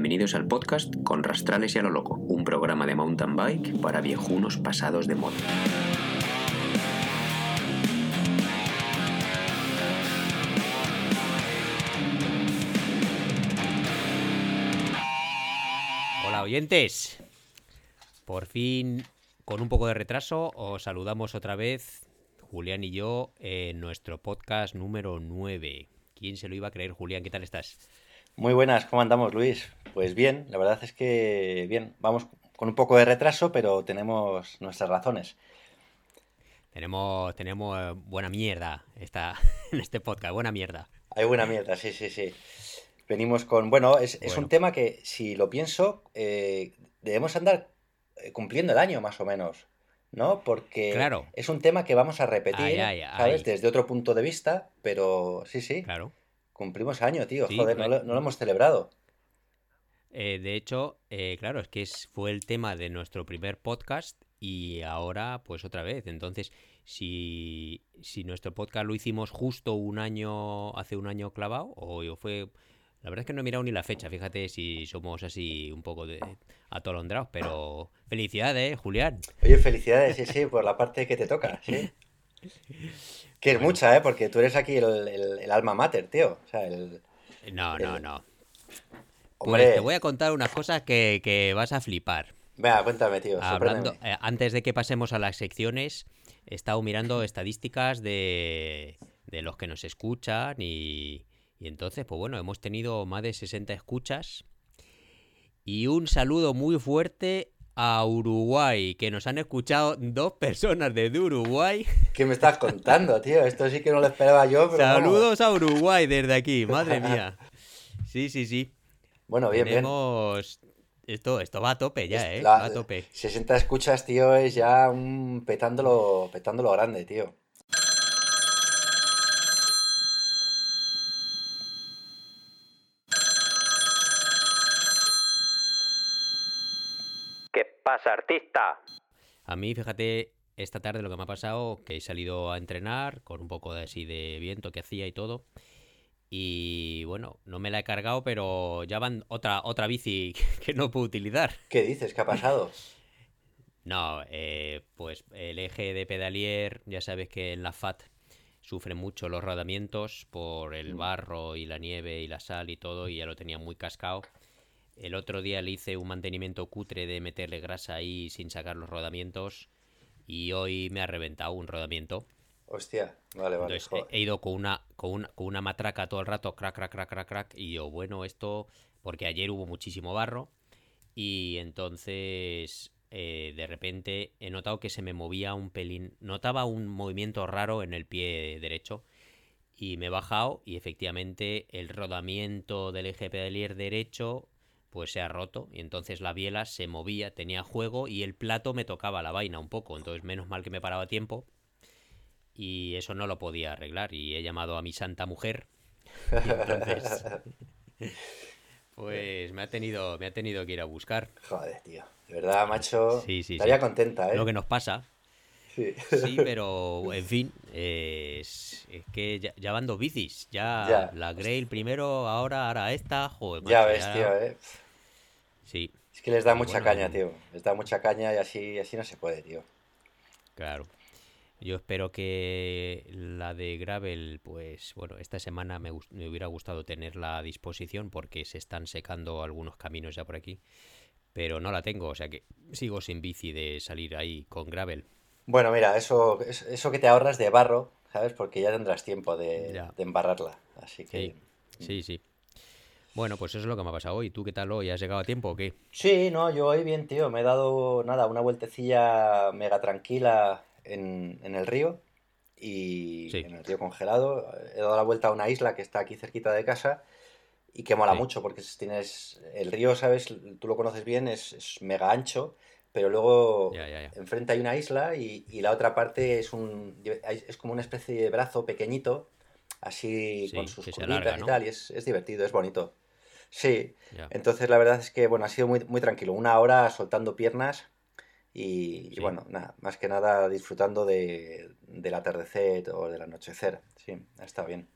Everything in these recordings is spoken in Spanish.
bienvenidos al podcast Con Rastrales y a lo Loco, un programa de mountain bike para viejunos pasados de moda. Hola oyentes, por fin con un poco de retraso os saludamos otra vez Julián y yo en nuestro podcast número 9. ¿Quién se lo iba a creer, Julián? ¿Qué tal estás? Muy buenas, ¿cómo andamos, Luis? Pues bien, la verdad es que bien, vamos con un poco de retraso, pero tenemos nuestras razones. Tenemos, tenemos eh, buena mierda esta, en este podcast, buena mierda. Hay buena mierda, sí, sí, sí. Venimos con, bueno, es, es un tema que si lo pienso, eh, debemos andar eh, cumpliendo el año más o menos, ¿no? Porque Claro. es un tema que vamos a repetir, Ay, ay, ¿sabes? Desde otro punto de vista, pero sí, sí, Claro. cumplimos año, tío, Sí, joder, no claro. lo, no lo hemos celebrado. Eh, de hecho, eh, claro, es que es- fue el tema de nuestro primer podcast y ahora pues otra vez. Entonces, si, si nuestro podcast lo hicimos justo un año, hace un año clavado, o yo fue... La verdad es que no he mirado ni la fecha, fíjate si somos así un poco de atolondrados, pero felicidades, Julián. Oye, felicidades, sí, sí, por la parte que te toca, sí. Que es Bueno. mucha, ¿eh? Porque tú eres aquí el, el- el alma mater, tío. O sea, el... No, no, El- Pues Hombre, te voy a contar unas cosas que, que vas a flipar. venga, cuéntame, tío, Hablando, eh, antes de que pasemos a las secciones, he estado mirando estadísticas de, de los que nos escuchan y, y entonces, pues bueno, hemos tenido más de 60 escuchas y un saludo muy fuerte a Uruguay, que nos han escuchado dos personas desde Uruguay. ¿Qué me estás contando, tío? Esto sí que no lo esperaba yo, pero. Saludos a Uruguay desde aquí, madre mía. Sí, sí, sí. Bueno, bien, bien. Esto, esto va a tope ya, Es ¿eh? la- Va a tope. 60 escuchas, tío, es ya un petándolo, petándolo grande, tío. ¿Qué pasa, artista? A mí, fíjate, esta tarde lo que me ha pasado, que he salido a entrenar con un poco de así de viento que hacía y todo. Y bueno, no me la he cargado, pero ya van otra, otra bici que no puedo utilizar. ¿Qué dices? ¿Qué ha pasado? No, eh, pues el eje de pedalier, ya sabes que en la FAT sufren mucho los rodamientos por el Mm. barro y la nieve y la sal y todo, y ya lo tenía muy cascado. El otro día le hice un mantenimiento cutre de meterle grasa ahí sin sacar los rodamientos, y hoy me ha reventado un rodamiento. Hostia, vale, vale. Entonces he, he ido con una, con una, con una matraca todo el rato, crack, crack, crack, crack, crack, y yo, bueno, esto, porque ayer hubo muchísimo barro, y entonces eh, de repente he notado que se me movía un pelín, notaba un movimiento raro en el pie derecho, y me he bajado, y efectivamente el rodamiento del eje pedalier derecho pues se ha roto y entonces la biela se movía, tenía juego y el plato me tocaba la vaina un poco, entonces menos mal que me paraba a tiempo y eso no lo podía arreglar y he llamado a mi santa mujer y entonces pues me ha tenido me ha tenido que ir a buscar Joder, tío. De verdad, macho. Sí, sí, Estaría sí. contenta, ¿eh? lo que nos pasa Sí. sí pero en fin es, es que ya, ya van dos bicis ya, Ya. la Grail primero ahora ahora esta joder Ya macho, ves, tío, ¿eh? sí Es que les da Pero mucha bueno, caña, tío. Les da mucha caña y así, así no se puede, tío. Claro. Yo espero que la de Gravel, pues bueno, esta semana me, me hubiera gustado tenerla a disposición porque se están secando algunos caminos ya por aquí. Pero no la tengo, o sea que sigo sin bici de salir ahí con Gravel. Bueno, mira, eso, es- eso que te ahorras de barro, ¿sabes? Porque ya tendrás tiempo de embarrarla. Así que. Sí, sí, sí. Bueno, pues eso es lo que me ha pasado hoy. ¿Tú qué tal hoy? ¿Has llegado a tiempo o qué? Sí, no, yo hoy bien, tío. Me he dado, nada, una vueltecilla mega tranquila en, en el río. Y Sí. en el río congelado. He dado la vuelta a una isla que está aquí cerquita de casa. Y que mola Sí. mucho porque tienes. El río, ¿sabes? Tú lo conoces bien, es, es mega ancho. Pero luego Ya, ya, ya. enfrente hay una isla y, y la otra parte es un. Es como una especie de brazo pequeñito. Así Sí, con sus curvitas alarga, y tal. Y es, es divertido, es bonito. Sí. Entonces la verdad es que, bueno, ha sido muy, muy tranquilo. Una hora soltando piernas y, bueno, nada, más que nada disfrutando de, del atardecer o del anochecer. Sí, ha estado bien.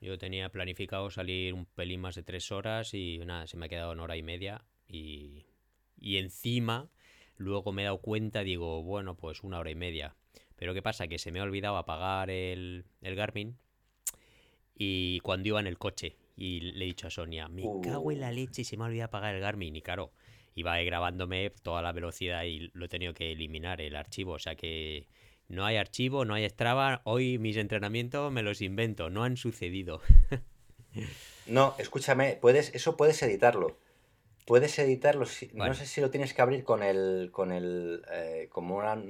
Yo tenía planificado salir un pelín más de tres horas y nada, se me ha quedado en hora y media y, y encima luego me he dado cuenta, digo, bueno, pues una hora y media. Pero ¿qué pasa? Que se me ha olvidado apagar el, el Garmin y cuando iba en el coche y le he dicho a Sonia, me cago en la leche y se me ha olvidado apagar el Garmin y claro, iba grabándome toda la velocidad y lo he tenido que eliminar el archivo, o sea que no hay archivo, no hay Strava, hoy mis entrenamientos me los invento, no han sucedido. no, escúchame, puedes, eso puedes editarlo. Puedes editarlo, no sé si lo tienes que abrir con el, con el, eh, como una,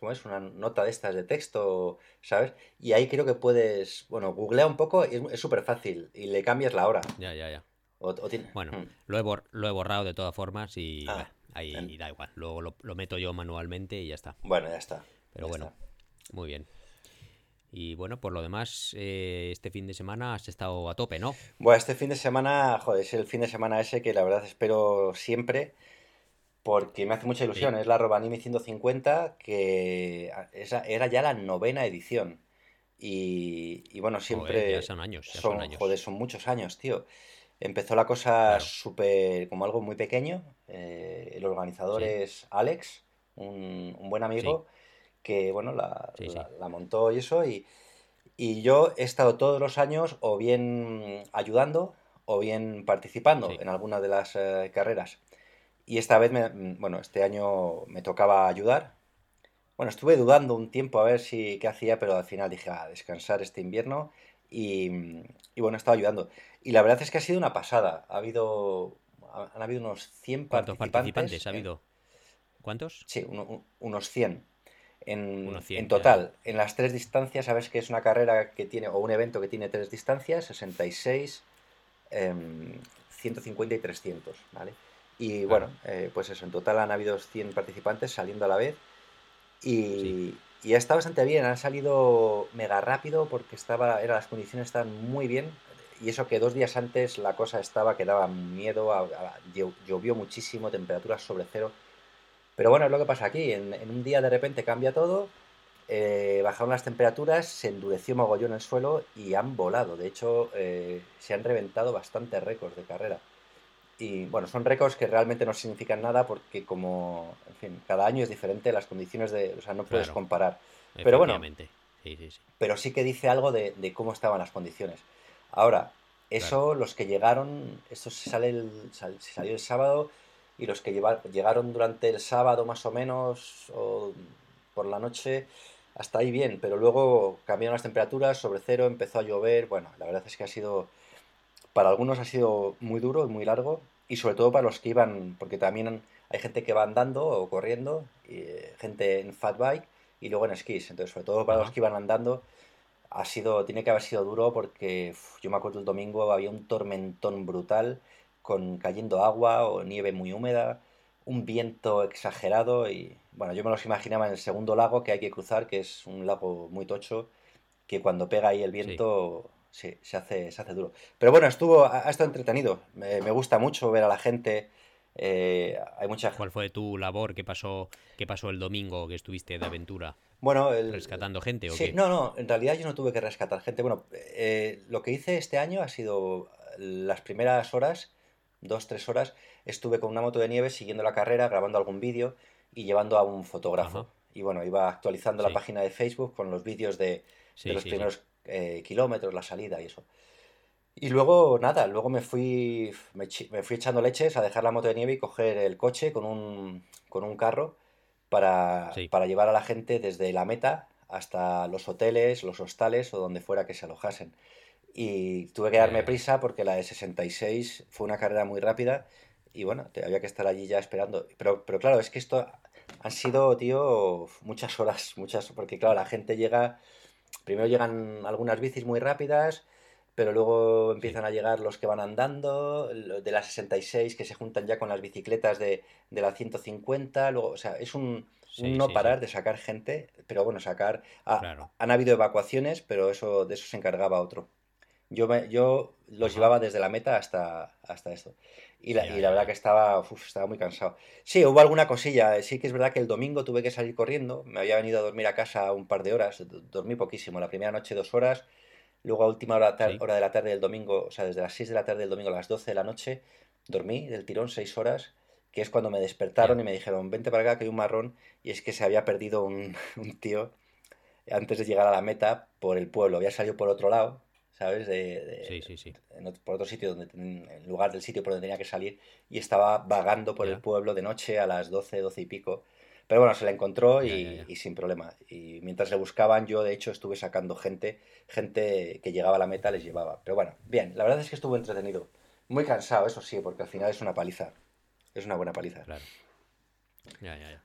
¿cómo es? Una nota de estas de texto, ¿sabes? Y ahí creo que puedes, bueno, googlea un poco, es súper fácil y le cambias la hora. Ya, ya, ya. Bueno, hmm. lo, he lo, he borrado de todas formas y ah, ahí da igual. Luego lo, meto yo manualmente y ya está. Bueno, ya está. Pero bueno, muy bien. Y bueno, por lo demás, eh, este fin de semana has estado a tope, ¿no? Bueno, este fin de semana, joder, es el fin de semana ese que la verdad espero siempre porque me hace mucha ilusión. Es la Robanimi 150, que era ya la novena edición. Y, bueno, siempre... son años, son, años. Joder, son muchos años, tío. Empezó la cosa súper, como algo muy pequeño. Eh, el organizador es Alex, un, buen amigo que bueno, la, la, montó y eso, y, y, yo he estado todos los años o bien ayudando o bien participando en alguna de las eh, carreras. Y esta vez, me, bueno, este año me tocaba ayudar. Bueno, estuve dudando un tiempo a ver si qué hacía, pero al final dije, a descansar este invierno y, y bueno, he estado ayudando. Y la verdad es que ha sido una pasada. Ha habido, han habido unos 100 ¿Cuántos participantes. ha habido? ¿Cuántos? Sí, unos 100 en, total. En las tres distancias, sabes que es una carrera que tiene, o un evento que tiene tres distancias, 66, 150 em, y 300, ¿vale? Y bueno, eh, pues eso, en total han habido 100 participantes saliendo a la vez y, y está bastante bien, han salido mega rápido porque estaba, las condiciones estaban muy bien y eso que dos días antes la cosa estaba que daba miedo, llovió muchísimo, temperaturas sobre cero pero bueno, es lo que pasa aquí. En, un día de repente cambia todo, eh, bajaron las temperaturas, se endureció mogollón el suelo y han volado. De hecho, eh, se han reventado bastantes récords de carrera. Y bueno, son récords que realmente no significan nada porque como, en fin, cada año es diferente, las condiciones de, o sea, no puedes comparar. Pero bueno, sí, sí, sí. pero sí que dice algo de, cómo estaban las condiciones. Ahora, eso, los que llegaron, esto se, sale el, se salió el sábado, y los que llegaron durante el sábado más o menos o por la noche hasta ahí bien, pero luego cambiaron las temperaturas sobre cero, empezó a llover, bueno, la verdad es que ha sido, para algunos ha sido muy duro y muy largo y sobre todo para los que iban, porque también hay gente que va andando o corriendo, y, eh, gente en fat bike y luego en esquís, entonces sobre todo para los que iban andando ha sido, tiene que haber sido duro porque yo me acuerdo el domingo había un tormentón brutal con cayendo agua o nieve muy húmeda, un viento exagerado y bueno, yo me los imaginaba en el segundo lago que hay que cruzar, que es un lago muy tocho, que cuando pega ahí el viento se, hace, se hace duro. Pero bueno, estuvo, ha, estado entretenido, me, gusta mucho ver a la gente. Eh, hay mucha... ¿Cuál fue tu labor? ¿Qué pasó, qué pasó el domingo que estuviste de aventura? Bueno, ¿Rescatando gente o sí, No, no, en realidad yo no tuve que rescatar gente. Bueno, eh, lo que hice este año ha sido las primeras horas dos, tres horas, estuve con una moto de nieve siguiendo la carrera, grabando algún vídeo y llevando a un fotógrafo. Y bueno, iba actualizando la página de Facebook con los vídeos de, los primeros eh, kilómetros, la salida y eso. Y luego, nada, luego me fui, me, fui echando leches a dejar la moto de nieve y coger el coche con un, con un carro para, para llevar a la gente desde la meta hasta los hoteles, los hostales o donde fuera que se alojasen y tuve que darme prisa porque la de 66 fue una carrera muy rápida y bueno, había que estar allí ya esperando. Pero, pero claro, es que esto han sido, tío, muchas horas, muchas, porque claro, la gente llega, primero llegan algunas bicis muy rápidas, pero luego empiezan a llegar los que van andando, de la 66 que se juntan ya con las bicicletas de, de la 150, luego, o sea, es un, no parar de sacar gente, pero bueno, sacar... Han habido evacuaciones, pero eso de eso se encargaba otro. Yo, me, yo los llevaba desde la meta hasta, hasta esto. Y la, y la verdad que estaba, estaba muy cansado. Sí, hubo alguna cosilla. Sí que es verdad que el domingo tuve que salir corriendo. Me había venido a dormir a casa un par de horas. Dormí poquísimo. La primera noche dos horas. Luego a última hora, hora de la tarde del domingo, o sea, desde las 6 de la tarde del domingo a las 12 de la noche, dormí del tirón 6 horas, que es cuando me despertaron y me dijeron, vente para acá que hay un marrón, y es que se había perdido un, tío antes de llegar a la meta por el pueblo, había salido por otro lado, ¿sabes? De, sí, sí, sí. por otro sitio, donde, en lugar del sitio por donde tenía que salir, y estaba vagando por el pueblo de noche a las 12, 12 y pico. Pero bueno, se la encontró y, sin problema. Y mientras le buscaban, yo de hecho estuve sacando gente, gente que llegaba a la meta les llevaba. Pero bueno, bien, la verdad es que estuvo entretenido. Muy cansado, eso sí, porque al final es una paliza. Es una buena paliza. Claro. Ya, ya, ya.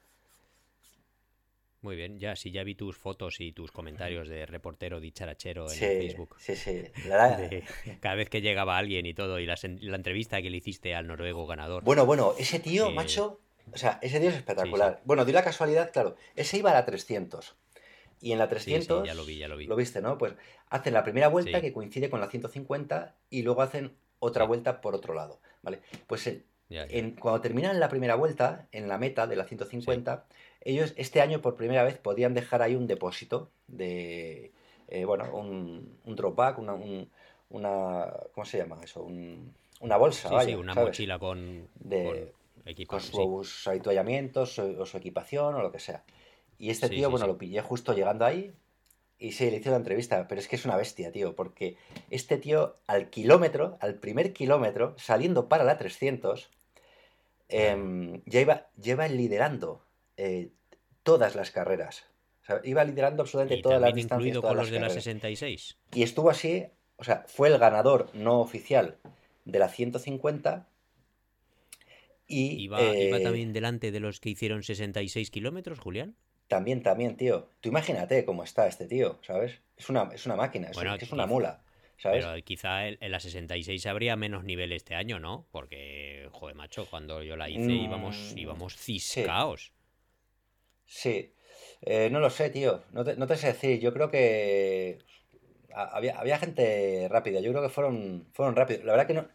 Muy bien, ya sí, ya vi tus fotos y tus comentarios de reportero dicharachero en Facebook. Sí, sí. cada vez que llegaba alguien y todo, y la, entrevista que le hiciste al noruego ganador. Bueno, bueno, ese tío, macho, o sea, ese día es espectacular. Bueno, di la casualidad, claro. Ese iba a la 300. Y en la 300. ya lo vi, ya lo vi. Lo viste, ¿no? Pues hacen la primera vuelta que coincide con la 150 y luego hacen otra vuelta por otro lado. ¿Vale? Pues En, cuando terminan la primera vuelta, en la meta de la 150, ellos este año por primera vez podían dejar ahí un depósito de. Eh, bueno, un, un drop back, una, una. ¿Cómo se llama eso? una bolsa, sí, sí, una mochila con, de, con sus habituallamientos o, su equipación o lo que sea. Y este tío, bueno, lo pillé justo llegando ahí y sí, le hice la entrevista, pero es que es una bestia, tío, porque este tío al kilómetro, al primer kilómetro, saliendo para la 300, em, ya iba, lleva liderando eh, todas las carreras. iba liderando absolutamente todas las distancias. incluido con los de la 66. Y estuvo así, o sea, fue el ganador no oficial de la 150 y, ¿Iba, ¿Iba, eh, también delante de los que hicieron 66 kilómetros, Julián? También, también, tío. Tú imagínate cómo está este tío, ¿sabes? Es una, es una máquina, es, es una mula. ¿Sabes? Pero quizá en, la 66 habría menos nivel este año, ¿no? Porque, joder, macho, cuando yo la hice íbamos, mm, íbamos ciscaos. Sí. Eh, no lo sé, tío. No te, no te, sé decir. Yo creo que había, había gente rápida. Yo creo que fueron, fueron rápidos. La verdad que no,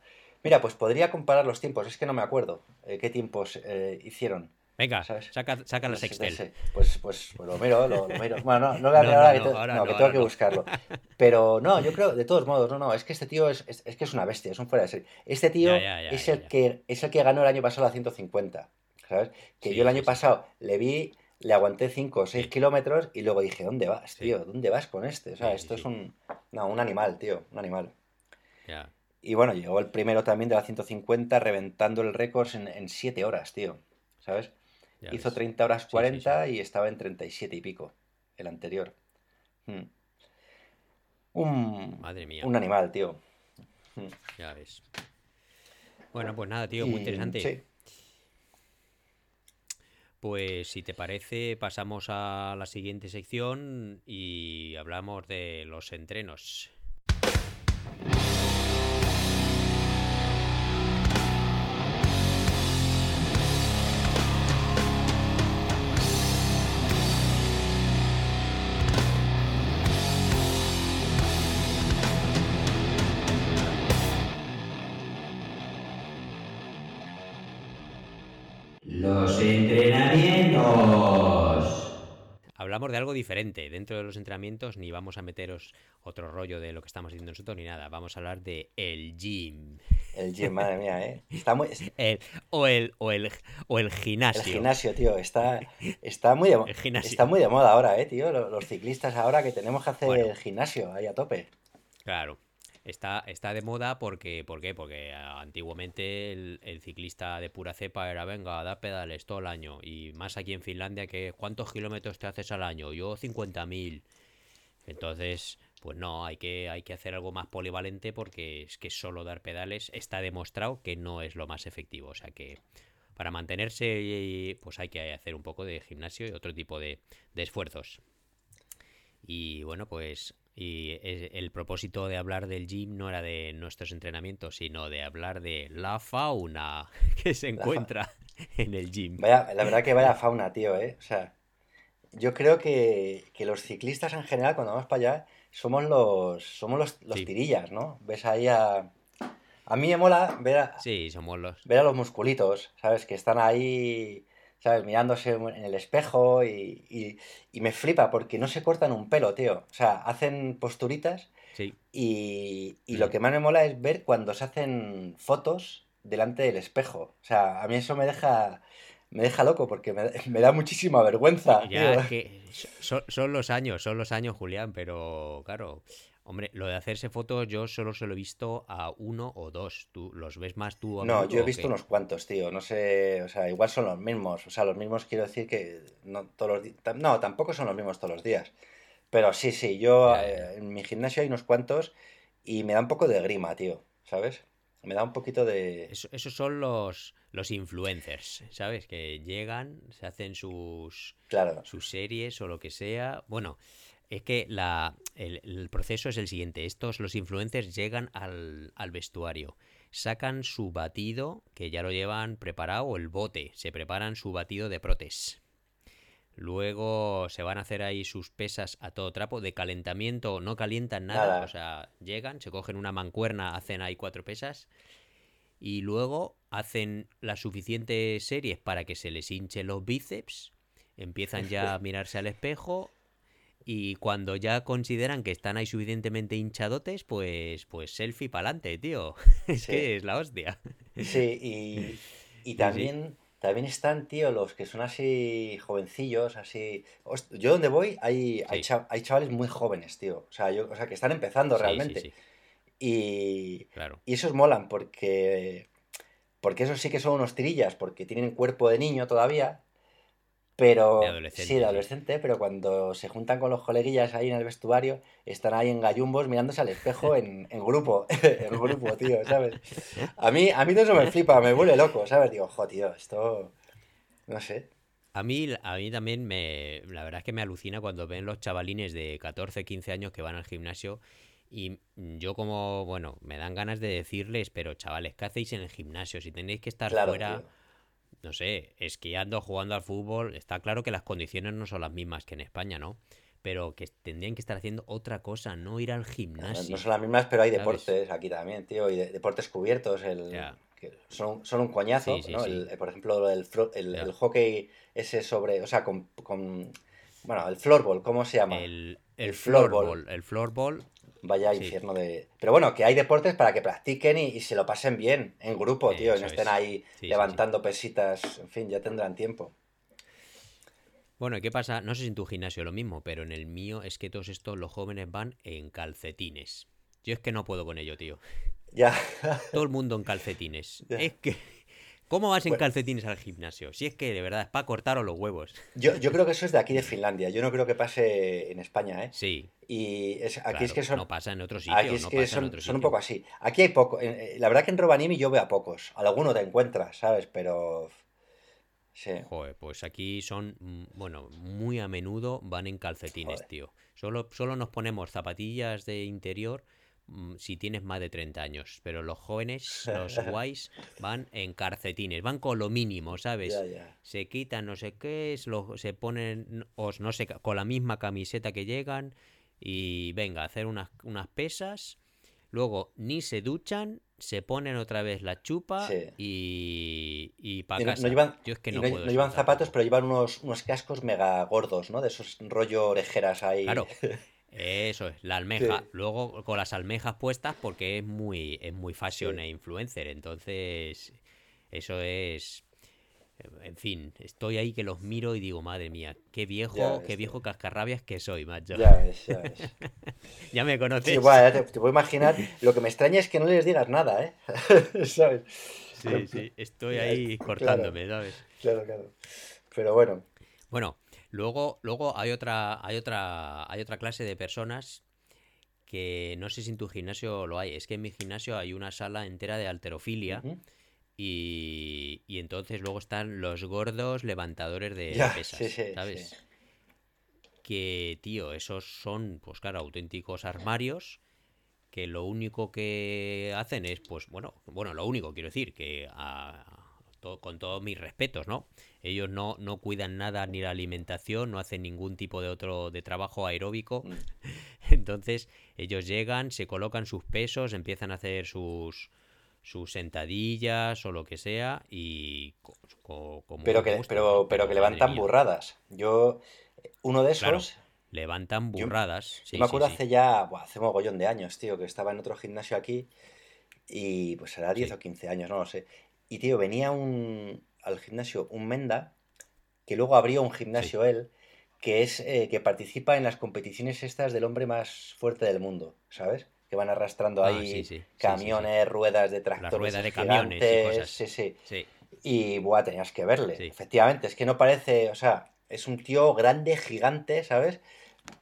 Mira, pues podría comparar los tiempos, es que no me acuerdo eh, qué tiempos eh, hicieron. Venga, saca, saca las Excel. Pues, pues, pues, lo miro, lo, miro. Bueno, no, no voy a mirar ahora, no, que, tengo que buscarlo. Pero no, yo creo, de todos modos, no, no, es que este tío es, es, que es una bestia, es un fuera de serie. Este tío es, el Que, es el que ganó el año pasado la 150, ¿sabes? Que yo el año pasado le vi, le aguanté 5 o 6 kilómetros y luego dije, ¿dónde vas, tío? ¿Dónde vas con este? O sea, esto es un, no, un animal, tío, un animal. Ya. Y bueno, llegó el primero también de la 150 reventando el récord en 7 horas, tío. ¿Sabes? Hizo 30 horas 40 y estaba en 37 y pico, el anterior. Hmm. Un, Madre mía. Un animal, tío. Hmm. Ya ves. Bueno, pues nada, tío, muy interesante. Pues si te parece, pasamos a la siguiente sección y hablamos de los entrenos. Hablamos de algo diferente. Dentro de los entrenamientos ni vamos a meteros otro rollo de lo que estamos haciendo nosotros ni nada. Vamos a hablar de el gym. El gym, madre mía, ¿eh? Está muy... o, el, o, el, o el gimnasio. El gimnasio, tío. Está, está, muy de, está muy de moda ahora, ¿eh, tío? Los, ciclistas ahora que tenemos que hacer el gimnasio ahí a tope. Claro. Está, está de moda porque, ¿por qué? Porque antiguamente el, ciclista de pura cepa era, venga, da pedales todo el año. Y más aquí en Finlandia, que ¿cuántos kilómetros te haces al año? Yo 50.000. Entonces, pues no, hay que, hay que hacer algo más polivalente porque es que solo dar pedales está demostrado que no es lo más efectivo. O sea que para mantenerse, pues hay que hacer un poco de gimnasio y otro tipo de esfuerzos. Y bueno, pues y el propósito de hablar del gym no era de nuestros entrenamientos, sino de hablar de la fauna que se encuentra en el gym. Vaya, la verdad que vaya fauna, tío, ¿eh? O sea, yo creo que, los ciclistas en general, cuando vamos para allá, somos los, somos los, tirillas, ¿no? Ves ahí a... A mí me mola ver a, sí, somos los... ver a los musculitos, ¿sabes? Que están ahí ¿sabes? Mirándose en el espejo y, me flipa porque no se cortan un pelo, tío. O sea, hacen posturitas Sí. Y, y lo que más me mola es ver cuando se hacen fotos delante del espejo. O sea, a mí eso me deja, me deja loco porque me, me da muchísima vergüenza. Ya, tío. es que son, son los años, son los años, Julián, pero claro, hombre, lo de hacerse fotos yo solo se lo he visto a uno o dos. ¿Tú los ves más tú a No, yo he o visto unos cuantos, tío. No sé, o sea, igual son los mismos. O sea, los mismos quiero decir que no todos los. No, tampoco son los mismos todos los días. Pero sí, sí, yo Ya, ya, eh, ya. en mi gimnasio hay unos cuantos y me da un poco de grima, tío. ¿Sabes? Me da un poquito de... Eso- esos son los, los influencers, ¿sabes? Que llegan, se hacen sus, Claro, sus series o lo que sea. Bueno, es que la, el, el proceso es el siguiente. Estos, los influencers, llegan al, al vestuario, sacan su batido, que ya lo llevan preparado, el bote, se preparan su batido de protes. Luego se van a hacer ahí sus pesas a todo trapo. De calentamiento no calientan nada. nada. O sea, llegan, se cogen una mancuerna, hacen ahí cuatro pesas. Y luego hacen las suficientes series para que se les hinchen los bíceps. Empiezan ya a mirarse al espejo. Y cuando ya consideran que están ahí suficientemente hinchadotes, pues, pues selfie para adelante, tío. Es Sí. que es la hostia. Sí, y, y sí. también, también están, tío, los que son así jovencillos, así... Yo donde voy hay, hay, hay chavales muy jóvenes, tío. O sea, yo, o sea, que están empezando realmente. sí. Y, Claro. y esos molan porque, porque esos sí que son unos tirillas, porque tienen cuerpo de niño todavía, pero sí, de adolescente, sí. adolescente, pero cuando se juntan con los coleguillas ahí en el vestuario, están ahí en gallumbos mirándose al espejo en, en grupo, en grupo, tío, ¿sabes? A mí, a mí todo eso me flipa, me vuelve loco, ¿sabes? Digo, jo, tío, esto, no sé. A mí, a mí también me, la verdad es que me alucina cuando ven los chavalines de 14, 15 años que van al gimnasio y yo como, bueno, me dan ganas de decirles, pero chavales, ¿qué hacéis en el gimnasio? Si tenéis que estar Claro, fuera, tío. No sé, esquiando, jugando al fútbol, está claro que las condiciones no son las mismas que en España, ¿no? Pero que tendrían que estar haciendo otra cosa, no ir al No, no gimnasio, son las mismas, pero hay ¿sabes? deportes aquí también, tío, y de- deportes cubiertos, el, que son, son un coñazo, sí, sí, ¿no? sí, El, por ejemplo, el, ya. el hockey ese sobre, o sea, con, con- bueno, el floorball, ¿cómo se llama? El, El el floorball, el floorball, vaya sí, infierno de... Pero bueno, que hay deportes para que practiquen y, y se lo pasen bien en grupo, tío, y no estén es. ahí Sí, sí, sí. levantando pesitas, en fin, ya tendrán tiempo. Bueno, ¿y qué pasa? No sé si en tu gimnasio lo mismo, pero en el mío es que todos estos, los jóvenes van en calcetines. Yo es que no puedo con ello, tío. Ya, Todo el mundo en calcetines. ya. Es que... ¿Cómo vas en Bueno, calcetines al gimnasio? Si es que de verdad es para cortaros los huevos. yo, yo creo que eso es de aquí de Finlandia, yo no creo que pase en España, ¿eh? Sí, Y es, aquí es que son, no pasa en otro Aquí sitio, es no que pasa en son, otro son un poco así. Aquí hay poco. eh, La verdad que en Robanimi yo veo a pocos. Alguno te encuentras, ¿sabes? Pero. Sí. Joder, pues aquí son, mm, bueno, muy a menudo van en calcetines, Joder. tío. Solo, solo nos ponemos zapatillas de interior si tienes más de 30 años. Pero los jóvenes, los guays, van en calcetines, van con lo mínimo, ¿sabes? Se quitan no sé qué, es, lo- se ponen, o no sé, con la misma camiseta que llegan y venga, hacer unas, unas pesas. Luego ni se duchan, se ponen otra vez la chupa Sí. y, y para no, llevan, Yo es que no no, puedo no llevan zapatos, pero llevan unos, unos cascos mega gordos, ¿no? De esos rollo orejeras ahí. Claro, eso es, la almeja. Sí. Luego con las almejas puestas porque es muy, es muy fashion Sí. e influencer. Entonces, eso es. En fin, estoy ahí que los miro y digo, madre mía, qué viejo, qué viejo cascarrabias que soy, macho. Ya ves, ya ves. Ya me Sí, conoces. bueno, ya te, te puedo imaginar. Lo que me extraña es que no les digas nada, ¿eh? ¿Sabes? Sí, sí, estoy ahí claro, cortándome, ¿sabes? claro, claro. Pero bueno, Bueno, luego, luego hay otra, hay otra, hay otra clase de personas que no sé si en tu gimnasio lo hay. Es que en mi gimnasio hay una sala entera de alterofilia y, y entonces luego están los gordos levantadores de Ya, sí, pesas, sí, ¿sabes? sí. Que, tío, esos son, pues claro, auténticos armarios que lo único que hacen es, pues bueno, bueno, lo único quiero decir, que a- con todos mis respetos, ¿no? Ellos no, no cuidan nada ni la alimentación, no hacen ningún tipo de otro de trabajo aeróbico. Mm. Entonces, ellos llegan, se colocan sus pesos, empiezan a hacer sus sus sentadillas o lo que sea y co- co- con Pero que, pero, pero que levantan burradas. Yo, uno de Claro. esos, levantan burradas. Yo, me acuerdo hace ya, buah, hace mogollón de años, tío, que estaba en otro gimnasio aquí y pues era 10 o 15 años, no lo sé. Y tío, venía un, al gimnasio un Menda que luego abrió un gimnasio él que es eh, que participa en las competiciones estas del hombre más fuerte del mundo, ¿sabes? Que van arrastrando ah, ahí camiones, ruedas de tractores. ruedas de camiones y cosas. Sí, sí. Y buah, tenías que verle. Efectivamente, es que no parece, o sea, es un tío grande, gigante, ¿sabes?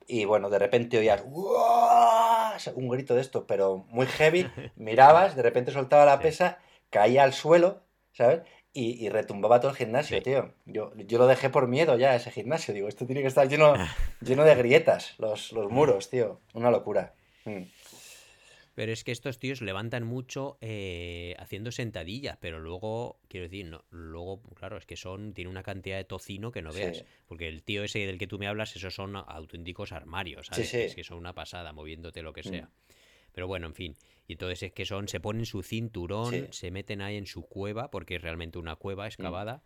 Y bueno, de repente oías un grito de esto, pero muy heavy. Mirabas, de repente soltaba la pesa, caía al suelo, ¿sabes? Y, retumbaba todo el gimnasio, tío. Yo, yo lo dejé por miedo ya, ese gimnasio. Digo, esto tiene que estar lleno, lleno de grietas, los, los muros, tío. Una locura. Mm. Pero es que estos tíos levantan mucho eh, haciendo sentadillas, pero luego, quiero decir, no, luego, claro, es que son, tiene una cantidad de tocino que no veas. Porque el tío ese del que tú me hablas, esos son auténticos armarios, ¿sabes? Es que son una pasada, moviéndote lo que sea. Mm. Pero bueno, en fin. Y entonces es que son, se ponen su cinturón, se meten ahí en su cueva, porque es realmente una cueva mm. excavada,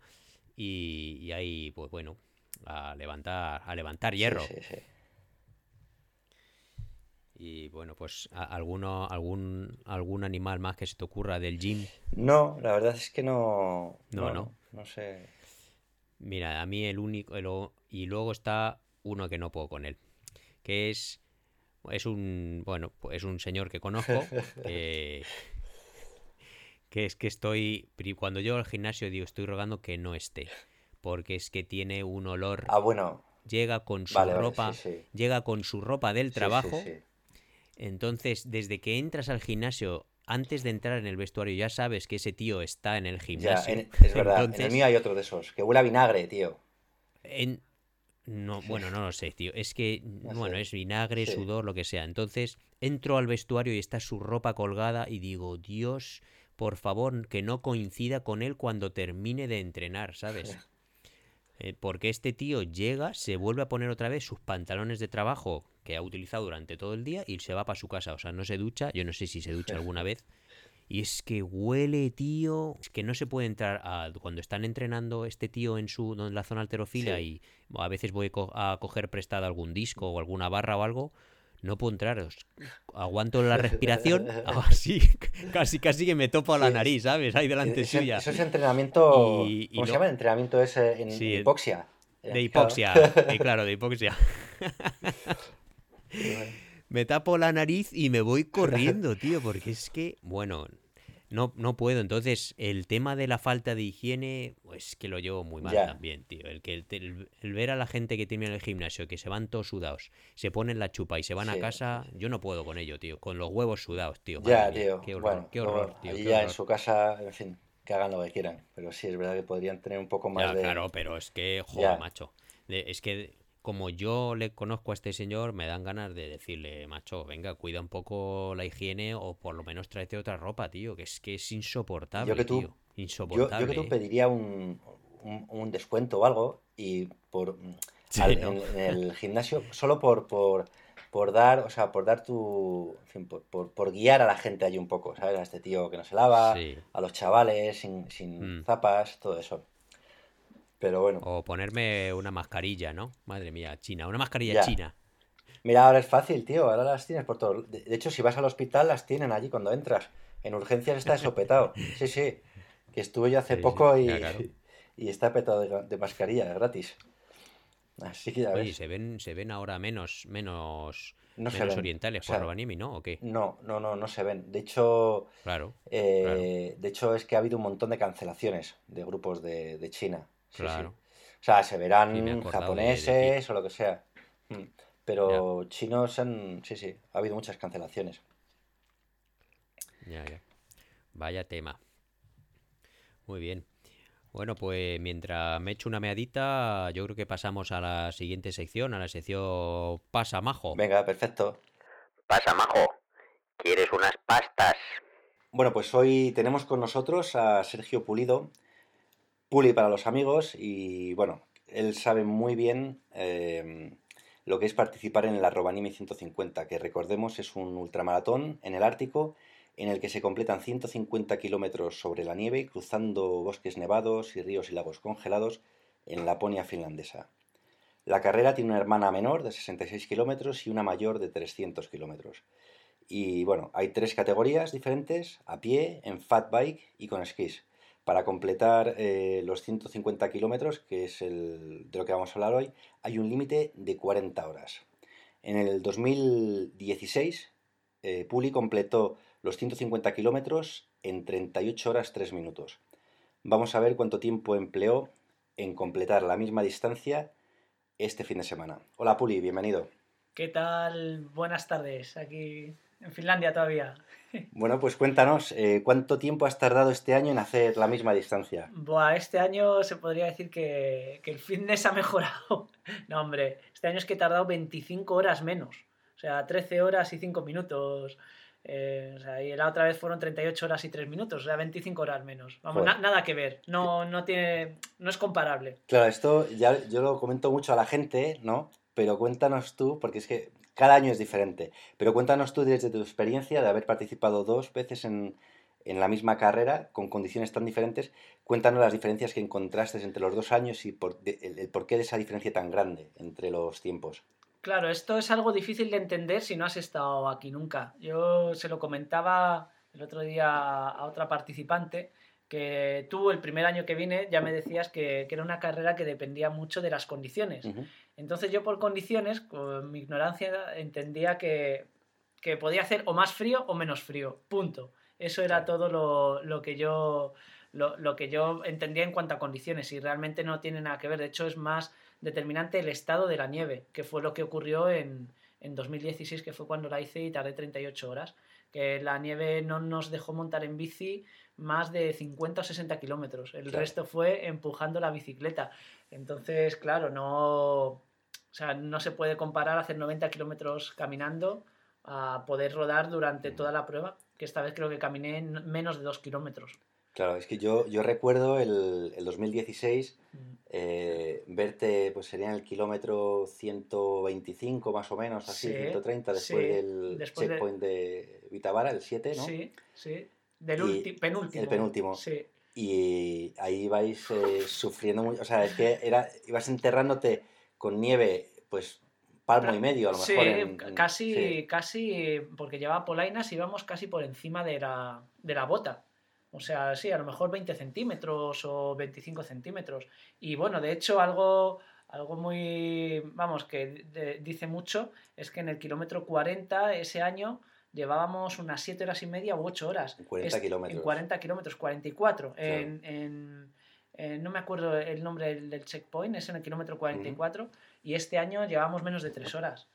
y, y, ahí, pues bueno, a levantar, a levantar hierro. Y bueno, pues alguno, algún, algún animal más que se te ocurra del gym. No, la verdad es que no. No, no. No, sé. Mira, a mí el único. y luego está uno que no puedo con él. Que es. Es un. Bueno, es un señor que conozco. que, que es que estoy. Cuando yo al gimnasio digo, estoy rogando que no esté. Porque es que tiene un olor. Ah, bueno. Llega con su ropa. Llega con su ropa del trabajo entonces, desde que entras al gimnasio, antes de entrar en el vestuario, ya sabes que ese tío está en el gimnasio. es verdad, en el mío hay otro de esos, que huele a vinagre, tío. No, bueno, no lo sé, tío. Es que, bueno, es vinagre, sudor, lo que sea. Entonces, entro al vestuario y está su ropa colgada y digo, Dios, por favor, que no coincida con él cuando termine de entrenar, ¿sabes? Eh, porque este tío llega, se vuelve a poner otra vez sus pantalones de trabajo que ha utilizado durante todo el día y se va para su casa. O sea, no se ducha. Yo no sé si se ducha alguna vez. Y es que huele, tío. Es que no se puede entrar a, cuando están entrenando este tío en su en la zona alterofila y a veces voy a coger prestado algún disco o alguna barra o algo. No puedo entrar, aguanto la respiración, así, casi casi que me topo la nariz, ¿sabes? Ahí delante suya. Eso es entrenamiento, ¿cómo se llama? El entrenamiento ese en hipoxia. De hipoxia, claro, de hipoxia. me tapo la nariz y me voy corriendo, tío, porque es que, bueno, no, no puedo. Entonces, el tema de la falta de higiene, pues que lo llevo muy mal también, tío. El, que el, ver a la gente que tiene en el gimnasio, que se van todos sudados, se ponen la chupa y se van a casa, yo no puedo con ello, tío. Con los huevos sudados, tío. Ya, tío. Qué horror, qué horror, tío. ya en su casa, en fin, que hagan lo que quieran. Pero sí, es verdad que podrían tener un poco más de... Claro, pero es que, joder, macho. es que como yo le conozco a este señor, me dan ganas de decirle, macho, venga, cuida un poco la higiene o por lo menos tráete otra ropa, tío, que es que es insoportable, yo tío. Insoportable. Yo, que tú ¿eh? pediría un, descuento o algo y por en, el gimnasio, solo por, por, dar, o sea, por dar tu, en fin, por, guiar a la gente ahí un poco, ¿sabes? A este tío que no se lava, a los chavales sin, sin mm. zapas, todo eso. Pero bueno. O ponerme una mascarilla, ¿no? Madre mía, china. Una mascarilla china. Mira, ahora es fácil, tío. Ahora las tienes por todo. De hecho, si vas al hospital, las tienen allí cuando entras. En urgencias está eso petado. Sí, sí. Que estuve yo hace poco y, y está petado de, mascarilla, gratis. Así que ya Oye, se ven, se ven ahora menos, menos, orientales por Robanimi, ¿no? ¿O qué? No, no, no, no se ven. De hecho, claro, eh, de hecho es que ha habido un montón de cancelaciones de grupos de, de China. Claro. O sea, se verán japoneses o lo que sea. Mm. Pero chinos han. Sí, sí, ha habido muchas cancelaciones. Ya, ya. Vaya tema. Muy bien. Bueno, pues mientras me echo una meadita, yo creo que pasamos a la siguiente sección, a la sección Pasa Majo. Venga, perfecto. Pasa Majo, ¿quieres unas pastas? Bueno, pues hoy tenemos con nosotros a Sergio Pulido, Puli para los amigos y bueno, él sabe muy bien em, lo que es participar en el Arrobanimi 150, que recordemos es un ultramaratón en el Ártico en el que se completan 150 kilómetros sobre la nieve, cruzando bosques nevados y ríos y lagos congelados en Laponia finlandesa. La carrera tiene una hermana menor de 66 kilómetros y una mayor de 300 kilómetros. Y bueno, hay tres categorías diferentes, a pie, en fat bike y con skis. Para completar eh, los 150 kilómetros, que es de lo que vamos a hablar hoy, hay un límite de 40 horas. En el 2016, eh, Puli completó los 150 kilómetros en 38 horas 3 minutos. Vamos a ver cuánto tiempo empleó en completar la misma distancia este fin de semana. Hola Puli, bienvenido. ¿Qué tal? Buenas tardes. Aquí en Finlandia todavía. Bueno, pues cuéntanos, eh, ¿cuánto tiempo has tardado este año en hacer la misma distancia? Buah, este año se podría decir que, el fitness ha mejorado. no, hombre, este año es que he tardado 25 horas menos. O sea, 13 horas y 5 minutos. Eh, o sea, y la otra vez fueron 38 horas y 3 minutos, o sea, 25 horas menos. Vamos, nada que ver, no, no, tiene, no es comparable. Claro, esto ya yo lo comento mucho a la gente, ¿no? Pero cuéntanos tú, porque es que cada año es diferente. Pero cuéntanos tú desde tu experiencia de haber participado dos veces en, la misma carrera con condiciones tan diferentes. Cuéntanos las diferencias que encontraste entre los dos años y por, el porqué de esa diferencia tan grande entre los tiempos. Claro, esto es algo difícil de entender si no has estado aquí nunca. Yo se lo comentaba el otro día a otra participante que tú el primer año que vine ya me decías que, era una carrera que dependía mucho de las condiciones. Entonces yo por condiciones, con mi ignorancia, entendía que, podía hacer o más frío o menos frío. Punto. Eso era todo lo, que yo, lo, que yo entendía en cuanto a condiciones y realmente no tiene nada que ver. De hecho es más determinante el estado de la nieve, que fue lo que ocurrió en, en 2016, que fue cuando la hice y tardé 38 horas. Que la nieve no nos dejó montar en bici más de 50 o 60 kilómetros. El resto fue empujando la bicicleta. Entonces, claro, no, no se puede comparar hacer 90 kilómetros caminando a poder rodar durante toda la prueba, que esta vez creo que caminé menos de 2 kilómetros. Claro, es que yo, yo recuerdo el, el 2016 mm. eh, verte, pues sería en el kilómetro 125 más o menos, así, 130, después del checkpoint de... Vitavara, el 7, ¿no? Sí, sí. Del penúltimo. El penúltimo. Sí. Y ahí ibais eh, sufriendo mucho. O sea, es que era, ibas enterrándote con nieve, pues palmo y medio a lo mejor. En, casi, casi, porque llevaba polainas, íbamos casi por encima de la, de la bota. O sea, sí, a lo mejor 20 centímetros o 25 centímetros. Y bueno, de hecho, algo, algo muy, vamos, que dice mucho es que en el kilómetro 40 ese año llevábamos unas 7 horas y media u 8 horas. En 40 kilómetros. En 40 kilómetros, 44. En, no me acuerdo el nombre del, checkpoint, es en el kilómetro 44. Y este año llevamos menos de 3 horas.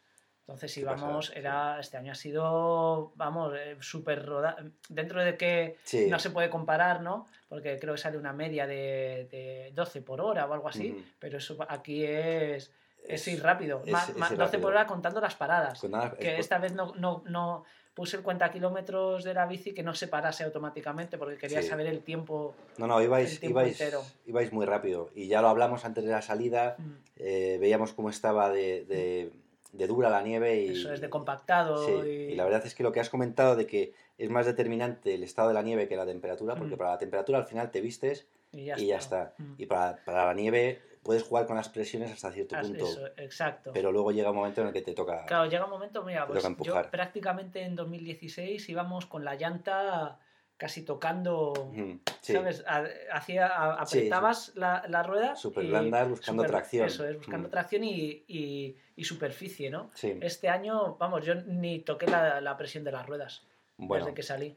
Entonces íbamos, era, este año ha sido, vamos, eh, súper rodado. Dentro de que no se puede comparar, ¿no? Porque creo que sale una media de, de 12 por hora o algo así, pero eso aquí es, es, ir rápido. 12 por hora contando las paradas. que esta vez no, no, no, puse el cuenta kilómetros de la bici que no se parase automáticamente porque quería saber el tiempo. No, no, ibais, ibais, muy rápido. Y ya lo hablamos antes de la salida, mm. eh, veíamos cómo estaba de, de, dura la nieve. Y, Eso es, de compactado. Y... la verdad es que lo que has comentado de que es más determinante el estado de la nieve que la temperatura, porque mm. para la temperatura al final te vistes y ya está. Mm. Y para, para la nieve puedes jugar con las presiones hasta cierto punto. exacto. Pero luego llega un momento en el que te toca. Claro, llega un momento, mira, pues yo prácticamente en 2016 íbamos con la llanta casi tocando, ¿sabes? Hacía, apretabas La, la, rueda. Súper blanda, buscando tracción. Eso es, buscando mm. tracción y, y, y, superficie, ¿no? Este año, vamos, yo ni toqué la, la presión de las ruedas desde que salí.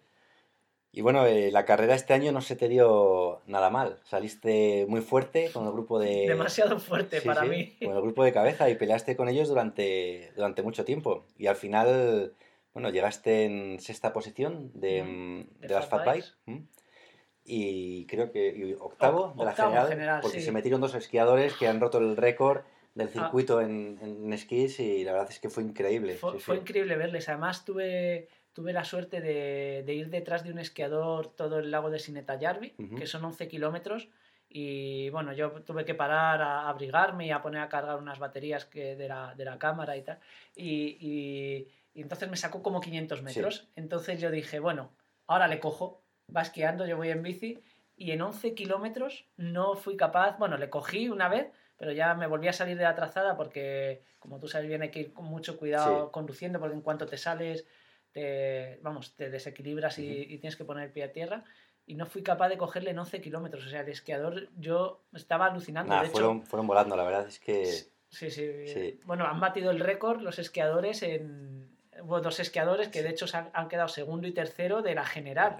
Y bueno, eh, la carrera este año no se te dio nada mal. Saliste muy fuerte con el grupo de... Demasiado fuerte para mí. Con el grupo de cabeza y peleaste con ellos durante, durante mucho tiempo. Y al final, bueno, llegaste en sexta posición de, mm, de, las Fat Bikes. Y creo que octavo de la general, porque se metieron dos esquiadores que han roto el récord del ah. circuito en, en, esquís y la verdad es que fue increíble. fue increíble verles. Además tuve tuve la suerte de, ir detrás de un esquiador todo el lago de Sineta-Yarvi, que son 11 kilómetros, y bueno, yo tuve que parar a abrigarme y a poner a cargar unas baterías que de, la, de la cámara y tal, y, entonces me sacó como 500 metros, entonces yo dije, bueno, ahora le cojo, va esquiando, yo voy en bici, y en 11 kilómetros no fui capaz, bueno, le cogí una vez, pero ya me volví a salir de la trazada porque, como tú sabes bien, hay que ir con mucho cuidado conduciendo porque en cuanto te sales, te, vamos, te desequilibras y, tienes que poner el pie a tierra. Y no fui capaz de cogerle en 11 kilómetros. O sea, el esquiador, yo estaba alucinando. de fueron, hecho, fueron volando, la verdad es que... sí, sí. Bueno, han batido el récord los esquiadores en, hubo dos esquiadores que de hecho han, han, quedado segundo y tercero de la general,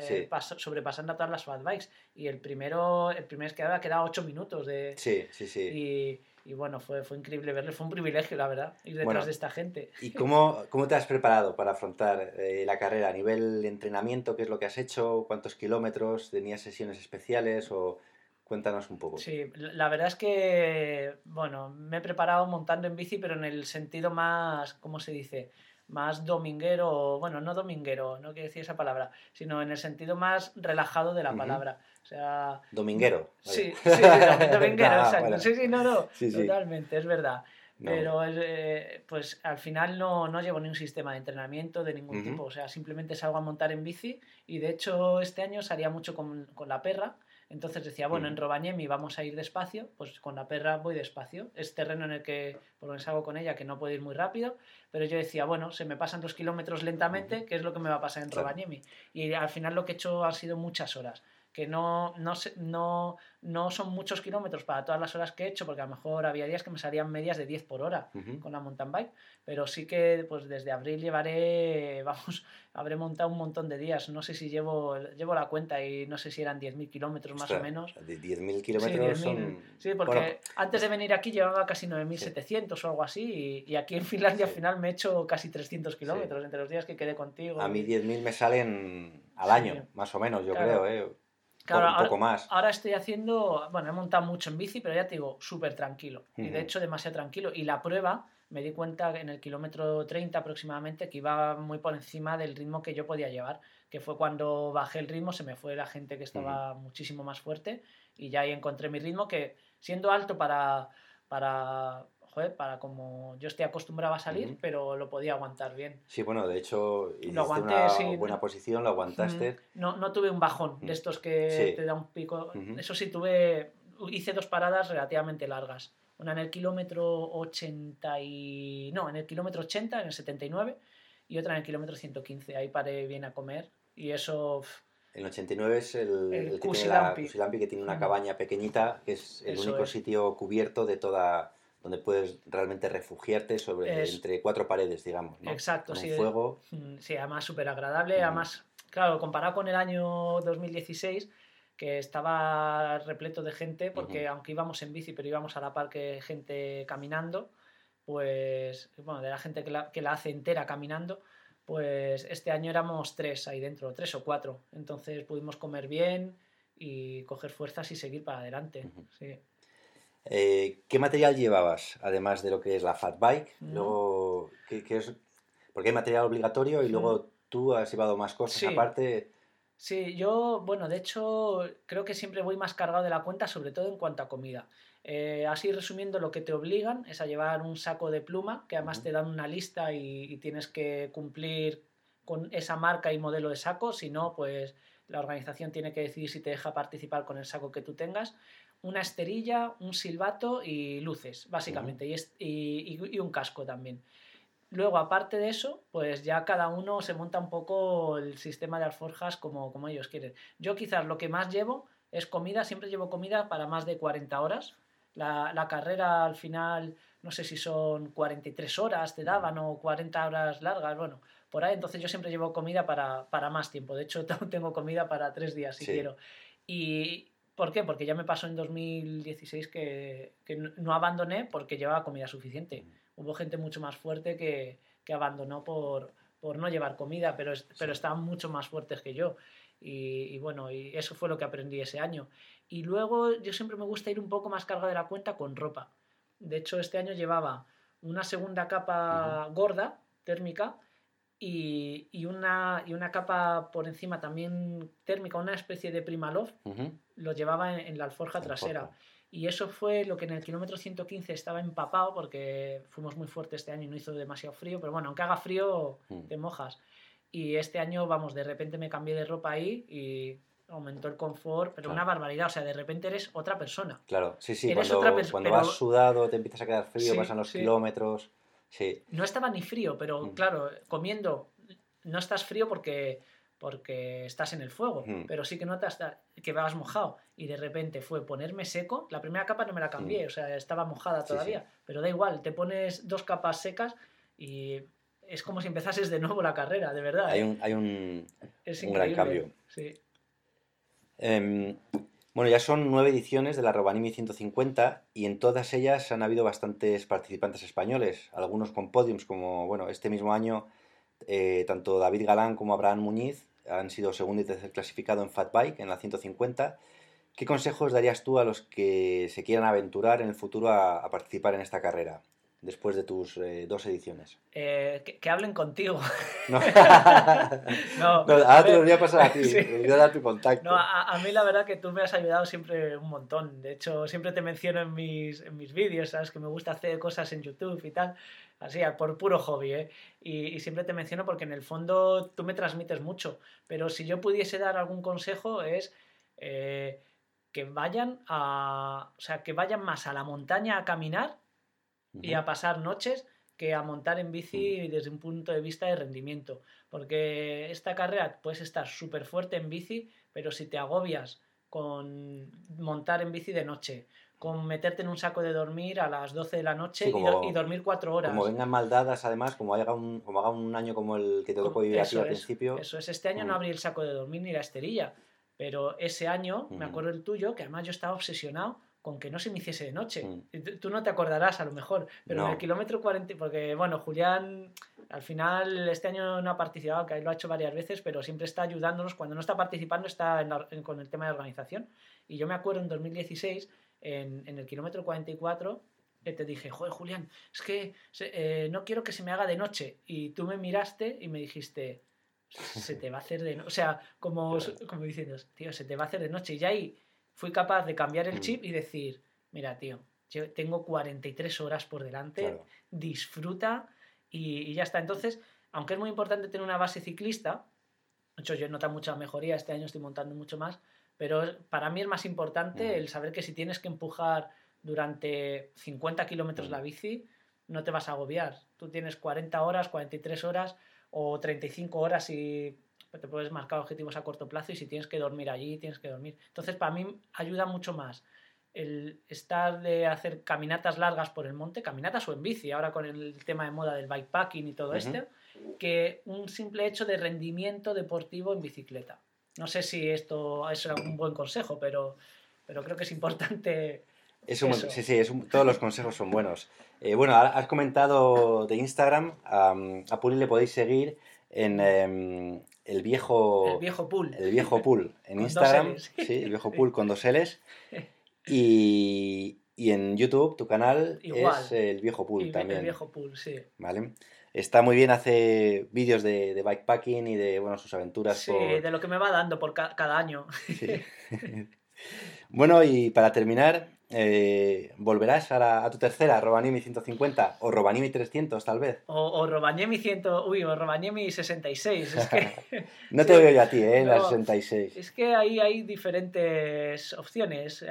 eh, sobrepasando a todas las fat bikes. Y el primero, el primer esquiador ha quedado ocho minutos de. Sí, sí, sí. Y, bueno, fue, fue increíble verle, fue un privilegio, la verdad, ir detrás de esta gente. ¿Y cómo, cómo te has preparado para afrontar eh, la carrera? ¿A nivel de entrenamiento, qué es lo que has hecho? ¿Cuántos kilómetros? ¿Tenías sesiones especiales o.? Cuéntanos un poco. Sí, la verdad es que, bueno, me he preparado montando en bici, pero en el sentido más, ¿cómo se dice? Más dominguero, bueno, no dominguero, no quiero decir esa palabra, sino en el sentido más relajado de la palabra. O sea, dominguero. Sí, sí, dominguero, exacto. Sí, sí, no, no, totalmente, es verdad. Pero eh, pues al final no, no, llevo ni un sistema de entrenamiento de ningún tipo, o sea, simplemente salgo a montar en bici y de hecho este año salía mucho con, con la perra entonces decía, bueno, en mm. Robañemi vamos a ir despacio, pues con la perra voy despacio. Es terreno en el que, por lo menos hago con ella, que no puedo ir muy rápido, pero yo decía, bueno, se me pasan dos kilómetros lentamente, ¿qué es lo que me va a pasar en Robañemi? Y al final lo que he hecho ha sido muchas horas que no, no, no, no son muchos kilómetros para todas las horas que he hecho, porque a lo mejor había días que me salían medias de 10 por hora con la mountain bike, pero sí que pues desde abril llevaré, vamos, habré montado un montón de días, no sé si llevo, llevo la cuenta y no sé si eran 10.000 kilómetros más o menos. 10.000 kilómetros sí, son... Sí, porque antes de venir aquí llevaba casi 9.700 o algo así, y, aquí en Finlandia al final me he hecho casi 300 kilómetros entre los días que quedé contigo. A mí 10.000 me salen al año, más o menos, yo creo, ¿eh? Un poco más. Ahora estoy haciendo, bueno, he montado mucho en bici, pero ya te digo, súper tranquilo. Y de hecho, demasiado tranquilo. Y la prueba, me di cuenta en el kilómetro 30 aproximadamente que iba muy por encima del ritmo que yo podía llevar. Que fue cuando bajé el ritmo, se me fue la gente que estaba muchísimo más fuerte. Y ya ahí encontré mi ritmo, que siendo alto para, para joder, para como yo estoy acostumbrado a salir, pero lo podía aguantar bien. Sí, bueno, de hecho, lo aguanté una buena posición, lo aguantaste. No, no tuve un bajón de estos que te da un pico. Eso sí, tuve, hice dos paradas relativamente largas. Una en el kilómetro 80 y... No, en el kilómetro 80, en el 79, y otra en el kilómetro 115. Ahí paré bien a comer y eso... El 89 es el, el, que tiene la que tiene una cabaña pequeñita, que es el único sitio cubierto de toda donde puedes realmente refugiarte sobre, entre cuatro paredes, digamos. ¿no? Exacto, sí. fuego. Mm, sí, además súper agradable. Además, claro, comparado con el año 2016, que estaba repleto de gente, porque aunque íbamos en bici, pero íbamos a la par que gente caminando, pues, bueno, de la gente que la, que la hace entera caminando, pues este año éramos tres ahí dentro, tres o cuatro. Entonces pudimos comer bien y coger fuerzas y seguir para adelante. Sí. Eh, ¿Qué material llevabas, además de lo que es la fat bike? Luego, ¿qué, es? Porque hay material obligatorio y luego tú has llevado más cosas aparte. Sí, yo, bueno, de hecho, creo que siempre voy más cargado de la cuenta, sobre todo en cuanto a comida. Eh, así resumiendo, lo que te obligan es a llevar un saco de pluma, que además te dan una lista y, y, tienes que cumplir con esa marca y modelo de saco, si no, pues la organización tiene que decidir si te deja participar con el saco que tú tengas una esterilla, un silbato y luces, básicamente, y, un casco también. Luego, aparte de eso, pues ya cada uno se monta un poco el sistema de alforjas como, como ellos quieren. Yo quizás lo que más llevo es comida, siempre llevo comida para más de 40 horas. La, carrera al final, no sé si son 43 horas te daban o 40 horas largas, bueno, por ahí. Entonces yo siempre llevo comida para, más tiempo. De hecho, tengo comida para tres días si quiero. Y, ¿Por qué? Porque ya me pasó en 2016 que, no abandoné porque llevaba comida suficiente. Hubo gente mucho más fuerte que, abandonó por, no llevar comida, pero, pero estaban mucho más fuertes que yo. Y, bueno, y eso fue lo que aprendí ese año. Y luego yo siempre me gusta ir un poco más carga de la cuenta con ropa. De hecho, este año llevaba una segunda capa gorda, térmica, y, una, y una capa por encima también térmica, una especie de Primaloft, lo llevaba en, la alforja trasera. Y eso fue lo que en el kilómetro 115 estaba empapado, porque fuimos muy fuertes este año y no hizo demasiado frío, pero bueno, aunque haga frío, mm. te mojas. Y este año, vamos, de repente me cambié de ropa ahí y aumentó el confort, pero una barbaridad. O sea, de repente eres otra persona. Claro, sí, sí. cuando, cuando vas sudado, te empiezas a quedar frío, pasan los kilómetros. Sí. No estaba ni frío, pero mm. claro, comiendo no estás frío porque porque estás en el fuego, mm. pero sí que notas que vas mojado y de repente fue ponerme seco, la primera capa no me la cambié, mm. o sea, estaba mojada todavía, pero da igual, te pones dos capas secas y es como si empezases de nuevo la carrera, de verdad. Hay ¿eh? un, hay un, un gran cambio. Sí. Em, bueno, ya son nueve ediciones de la Robanimi 150 y en todas ellas han habido bastantes participantes españoles, algunos con podiums, como bueno, este mismo año eh, tanto David Galán como Abraham Muñiz han sido segundo y tercer clasificado en Fat Bike, en la 150. ¿Qué consejos darías tú a los que se quieran aventurar en el futuro a participar en esta carrera? Después de tus eh, dos ediciones? Eh, que, hablen contigo. No, no, ahora te lo voy a pasar a ti, voy a dar tu contacto. No, a, mí la verdad que tú me has ayudado siempre un montón. De hecho, siempre te menciono en mis, en mis vídeos, ¿sabes? Que me gusta hacer cosas en YouTube y tal. Así, por puro hobby, ¿eh? Y, y siempre te menciono porque en el fondo tú me transmites mucho. Pero si yo pudiese dar algún consejo es... Eh, que vayan a, o sea, que vayan más a la montaña a caminar y a pasar noches que a montar en bici desde un punto de vista de rendimiento. Porque esta carrera puedes estar súper fuerte en bici, pero si te agobias con montar en bici de noche, con meterte en un saco de dormir a las 12 de la noche y, dormir cuatro horas. Como vengan maldadas, además, como haga un, como haga un año como el que te tocó vivir aquí al principio. Eso es, este año no mm. abrí el saco de dormir ni la esterilla, pero ese año, me acuerdo el tuyo, que además yo estaba obsesionado con que no se me hiciese de noche. Mm. Tú no te acordarás a lo mejor, pero en el kilómetro 40, porque bueno, Julián al final este año no ha participado, que lo ha hecho varias veces, pero siempre está ayudándonos, cuando no está participando está con el tema de organización. Y yo me acuerdo en 2016, en, en el kilómetro 44, que te dije, joder Julián, es que eh, no quiero que se me haga de noche. Y tú me miraste y me dijiste, se te va a hacer de noche. O sea, como, como diciendo, tío, se te va a hacer de noche. Y ya ahí fui capaz de cambiar el mm. chip y decir, mira, tío, yo tengo 43 horas por delante, disfruta y, ya está. Entonces, aunque es muy importante tener una base ciclista, de hecho yo noto mucha mejoría, este año estoy montando mucho más, pero para mí es más importante mm. el saber que si tienes que empujar durante 50 kilómetros la mm. bici, no te vas a agobiar. Tú tienes 40 horas, 43 horas o 35 horas y te puedes marcar objetivos a corto plazo y si tienes que dormir allí, tienes que dormir. Entonces, para mí ayuda mucho más el estar de hacer caminatas largas por el monte, caminatas o en bici, ahora con el tema de moda del bikepacking y todo esto, que un simple hecho de rendimiento deportivo en bicicleta. No sé si esto es un buen consejo, pero, pero creo que es importante. sí, sí, todos los consejos son buenos. Eh, bueno, has comentado de Instagram, a Puli le podéis seguir en, em, el viejo. El viejo pool. El viejo pool. En Instagram. Sí, el viejo pool con dos L's. Y, y en YouTube, tu canal es el viejo pool también. El viejo pool, sí. Vale. Está muy bien, hace vídeos de, de bikepacking y de bueno, sus aventuras. Sí, de lo que me va dando por cada año. Sí. bueno, y para terminar, eh, ¿volverás a, tu tercera, Robanimi 150 o Robanimi 300 tal vez? O, o Robanimi 100, uy, o Robanimi 66, es que... no te veo yo a ti, ¿eh? En la 66. Es que ahí hay diferentes opciones.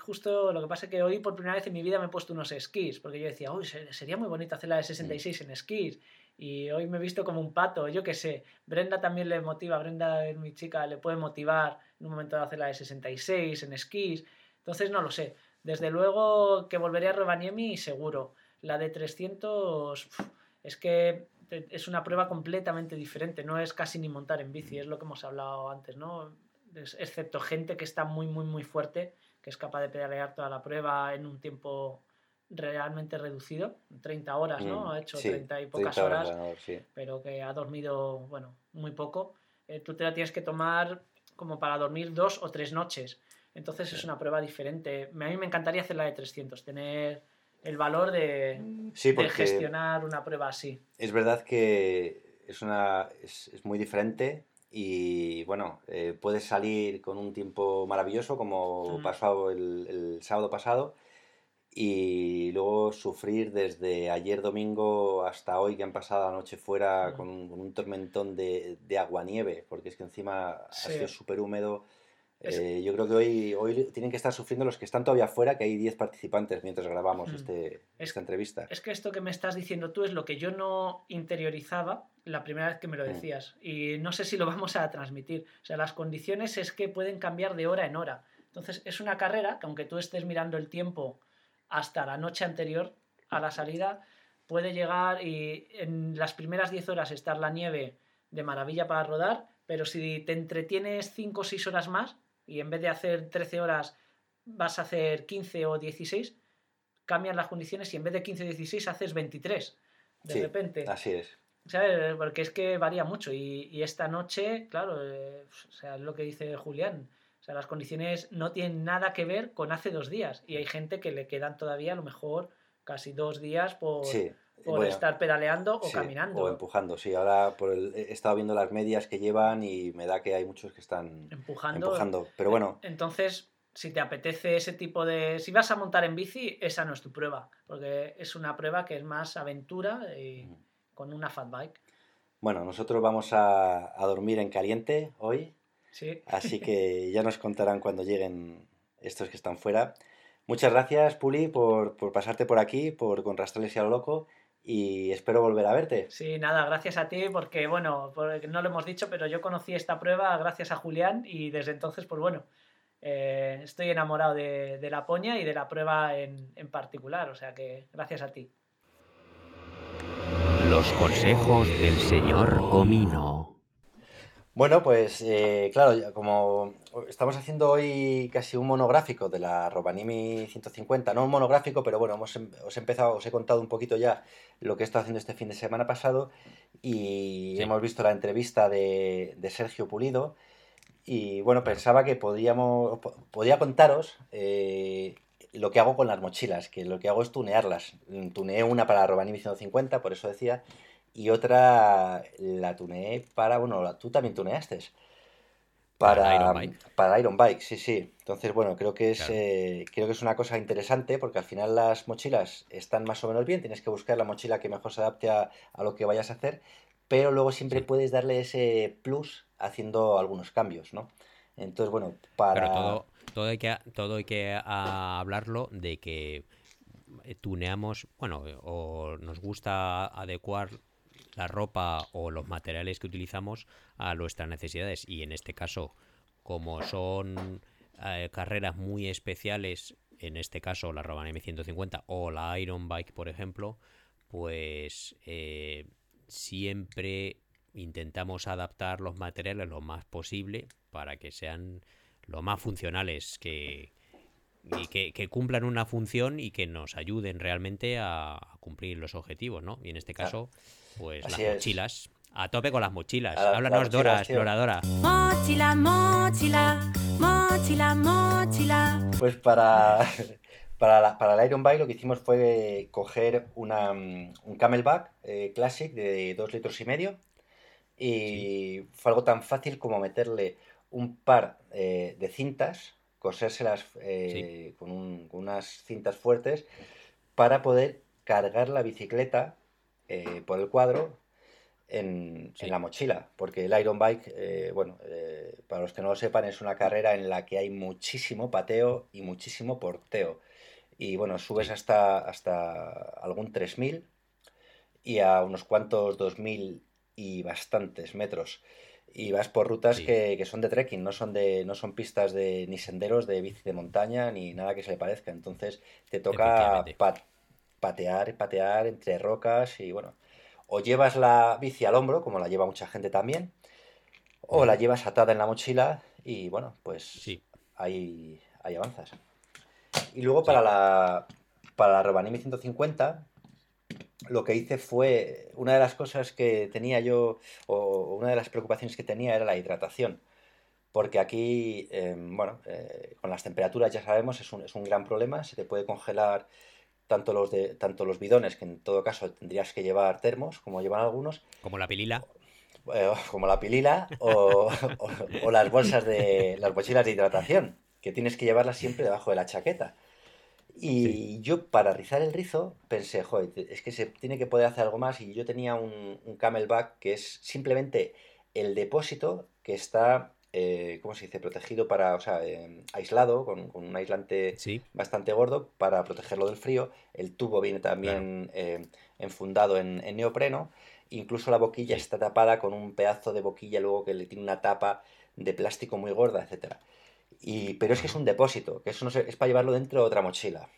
Justo lo que pasa es que hoy por primera vez en mi vida me he puesto unos esquís, porque yo decía, uy, sería muy bonito hacer la de 66 mm. en esquís. Y hoy me he visto como un pato, yo qué sé. Brenda también le motiva, Brenda es mi chica, le puede motivar en un momento de hacer la de 66 en esquís. Entonces no lo sé. Desde luego que volveré a Rovaniemi seguro. La de 300 es que es una prueba completamente diferente, no es casi ni montar en bici, es lo que hemos hablado antes, ¿no? excepto gente que está muy, muy, muy fuerte, que es capaz de pedalear toda la prueba en un tiempo realmente reducido, 30 horas, ¿no? Mm, ha hecho 30 y pocas horas, pero que ha dormido, bueno, muy poco. Eh, tú te la tienes que tomar como para dormir dos o tres noches. Entonces es una prueba diferente. A mí me encantaría hacer la de 300, tener el valor de, gestionar una prueba así. Es verdad que es, una, es, muy diferente y bueno, eh, puedes salir con un tiempo maravilloso como mm. pasó el, sábado pasado y luego sufrir desde ayer domingo hasta hoy que han pasado la noche fuera mm. con, un, tormentón de, de agua-nieve, porque es que encima ha sido súper húmedo Eh, yo creo que hoy, hoy tienen que estar sufriendo los que están todavía fuera, que hay 10 participantes mientras grabamos Mm. este, Es- esta entrevista. Es que esto que me estás diciendo tú es lo que yo no interiorizaba la primera vez que me lo Mm. decías. Y no sé si lo vamos a transmitir. O sea, las condiciones es que pueden cambiar de hora en hora. Entonces, es una carrera que aunque tú estés mirando el tiempo hasta la noche anterior a la salida, puede llegar y en las primeras 10 horas estar la nieve de maravilla para rodar, pero si te entretienes 5 o 6 horas más y en vez de hacer 13 horas vas a hacer 15 o 16, cambian las condiciones y en vez de 15 o 16 haces 23 de Sí, repente. Así es. ¿Sabes? Porque es que varía mucho. Y, y esta noche, claro, eh, o sea, es lo que dice Julián. O sea, las condiciones no tienen nada que ver con hace dos días. Y hay gente que le quedan todavía a lo mejor casi dos días por, Sí. Por bueno, estar pedaleando o sí, caminando. O empujando, sí. Ahora por el- he estado viendo las medias que llevan y me da que hay muchos que están empujando. empujando. Pero bueno, Entonces, si te apetece ese tipo de... Si vas a montar en bici, esa no es tu prueba. Porque es una prueba que es más aventura y con una fat bike. bueno, nosotros vamos a, a dormir en caliente hoy. Sí. Así que ya nos contarán cuando lleguen estos que están fuera. Muchas gracias, Puli, por, por pasarte por aquí, por con Rastrales y a lo loco. Y espero volver a verte. Sí, nada, gracias a ti, porque bueno, porque no lo hemos dicho, pero yo conocí esta prueba gracias a Julián y desde entonces, pues bueno, eh, estoy enamorado de, de la poña y de la prueba en, en particular, o sea que gracias a ti. Los consejos del señor Comino. Bueno, pues eh, claro, ya como estamos haciendo hoy casi un monográfico de la Robanimi 150, no un monográfico, pero bueno, hemos, em- os he empezado, os he contado un poquito ya lo que he estado haciendo este fin de semana pasado y Sí. hemos visto la entrevista de, de Sergio Pulido y bueno, pensaba que podíamos, po- podía contaros eh, lo que hago con las mochilas, que lo que hago es tunearlas. Tuneé una para la Robanimi 150, por eso decía, y otra la tuneé para, bueno, la- tú también tuneaste. Para Para, Iron Bike. para Iron Bike, sí, sí. Entonces, bueno, creo que es, Claro. eh, creo que es una cosa interesante porque al final las mochilas están más o menos bien, tienes que buscar la mochila que mejor se adapte a, a lo que vayas a hacer, pero luego siempre Sí. puedes darle ese plus haciendo algunos cambios, ¿no? Entonces, bueno, para... Pero todo, todo hay que, todo hay que a- hablarlo de que tuneamos, bueno, o nos gusta adecuar la ropa o los materiales que utilizamos a nuestras necesidades. Y en este caso, como son eh, carreras muy especiales, en este caso la Roban M150 o la Iron Bike, por ejemplo, pues eh, siempre intentamos adaptar los materiales lo más posible para que sean lo más funcionales que, y que, que cumplan una función y que nos ayuden realmente a, a cumplir los objetivos, ¿no? Y en este caso, pues Así las es. mochilas. A tope con las mochilas. La- Háblanos, las Dora, exploradora. Mochila, mochila, mochila, mochila. Pues para, para, la, para el Iron Bike lo que hicimos fue coger una, mm, un Camelback eh, Classic de 2 litros y medio y fue algo tan fácil como meterle un par eh, de cintas, cosérselas eh, con, un- con unas cintas fuertes para poder cargar la bicicleta eh, por el cuadro en, Sí. en la mochila, porque el Iron Bike, eh, bueno, eh, para los que no lo sepan, es una carrera en la que hay muchísimo pateo y muchísimo porteo. Y bueno, subes Sí. hasta, hasta algún 3000 y a unos cuantos 2000 y bastantes metros. Y vas por rutas Sí. que, que son de trekking, no son de, no son pistas de ni senderos de bici de montaña ni nada que se le parezca. Entonces te toca. Pa- patear, patear entre rocas y bueno, o llevas la bici al hombro, como la lleva mucha gente también, o la llevas atada en la mochila y bueno, pues Sí. ahí, ahí avanzas. Y luego para la, para la Robanimi 150, lo que hice fue, una de las cosas que tenía yo, o una de las preocupaciones que tenía era la hidratación. Porque aquí, eh, bueno, eh, con las temperaturas ya sabemos, es un, es un gran problema, se te puede congelar tanto los, de, tanto los bidones, que en todo caso tendrías que llevar termos, como llevan algunos, Como la pilila. eh, como la pilila o, o- o las bolsas de las mochilas de hidratación, que tienes que llevarlas siempre debajo de la chaqueta. Y yo para rizar el rizo pensé, joder, es que se tiene que poder hacer algo más y yo tenía un, un camelback que es simplemente el depósito que está eh, ¿cómo se dice? Protegido para, o sea, eh, aislado, con, con un aislante Sí, bastante gordo para protegerlo del frío. El tubo viene también eh, enfundado en, en neopreno. Incluso la boquilla Sí. está tapada con un pedazo de boquilla luego que le tiene una tapa de plástico muy gorda, etcétera. Y, pero es que es un depósito, que eso no se- es para llevarlo dentro de otra mochila.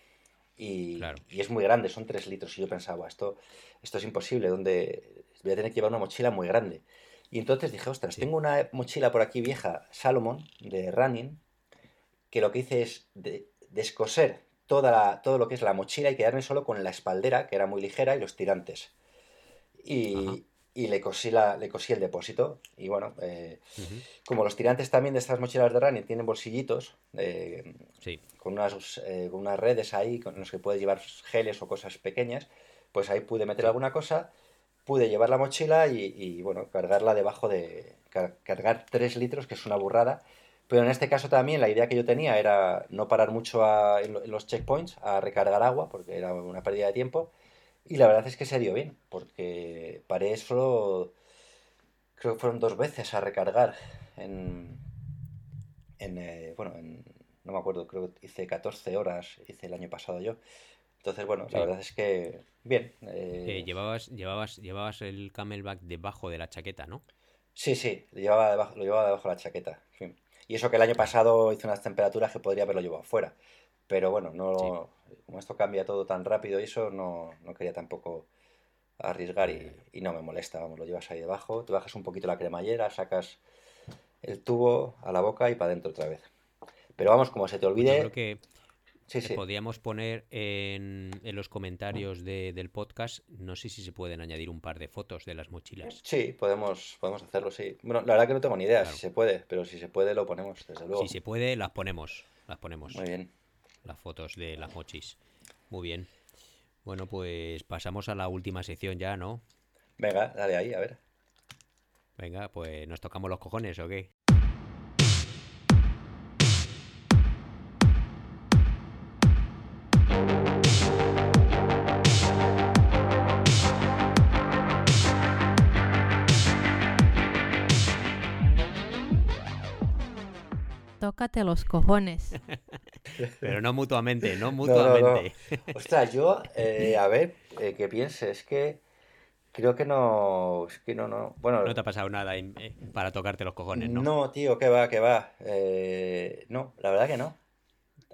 Y, Claro. y es muy grande, son 3 litros. Y yo pensaba, esto, esto es imposible, donde voy a tener que llevar una mochila muy grande. Y entonces dije, ostras, Sí. tengo una mochila por aquí vieja, Salomon, de Running, que lo que hice es de- descoser toda la- todo lo que es la mochila y quedarme solo con la espaldera, que era muy ligera, y los tirantes. Y, y le, cosí la, le cosí el depósito. Y bueno, eh, ujú, como los tirantes también de estas mochilas de running tienen bolsillitos, eh, sí, con, unas, eh, con unas redes ahí con los que puedes llevar geles o cosas pequeñas, pues ahí pude meter alguna cosa, pude llevar la mochila y, bueno, cargarla debajo de... car- cargar 3 litros, que es una burrada. Pero en este caso también la idea que yo tenía era no parar mucho a- en los checkpoints a recargar agua, porque era una pérdida de tiempo. Y la verdad es que se dio bien, porque paré solo, creo que fueron dos veces a recargar en, en, eh, bueno, en, no me acuerdo, creo que hice 14 horas, hice el año pasado yo. Entonces, bueno, la Sí. verdad es que bien. Eh, eh, llevabas, llevabas, llevabas el camelback debajo de la chaqueta, ¿no? sí, sí, lo llevaba debajo, lo llevaba debajo de la chaqueta. sí. Y eso que el año pasado hice unas temperaturas que podría haberlo llevado fuera. Pero bueno, Sí, no, como esto cambia todo tan rápido y eso, no, no quería tampoco arriesgar y, y no me molesta, vamos, lo llevas ahí debajo, te bajas un poquito la cremallera, sacas el tubo a la boca y para adentro otra vez. Pero vamos, como se te pues yo creo olvide, que sí, eh, sí. podríamos poner en, en los comentarios de- del podcast, no sé si se pueden añadir un par de fotos de las mochilas. Sí, podemos, podemos hacerlo, sí. Bueno, la verdad que no tengo ni idea si se puede, pero si se puede lo ponemos, desde Si luego. se puede, las ponemos, las ponemos, Muy bien. las fotos de las mochis. Muy bien. Bueno, pues pasamos a la última sección ya, ¿no? Venga, dale ahí, a ver. Venga, pues nos tocamos los cojones, ¿o qué? Tócate los cojones. Pero no mutuamente, no No, no, no. mutuamente. Ostras, yo, eh, a ver, eh, que piense, es que creo que no, es que no, no. Bueno, No te ha pasado nada eh, para tocarte los cojones, ¿no? no, tío, que va, que va. Eh, no, la verdad que no.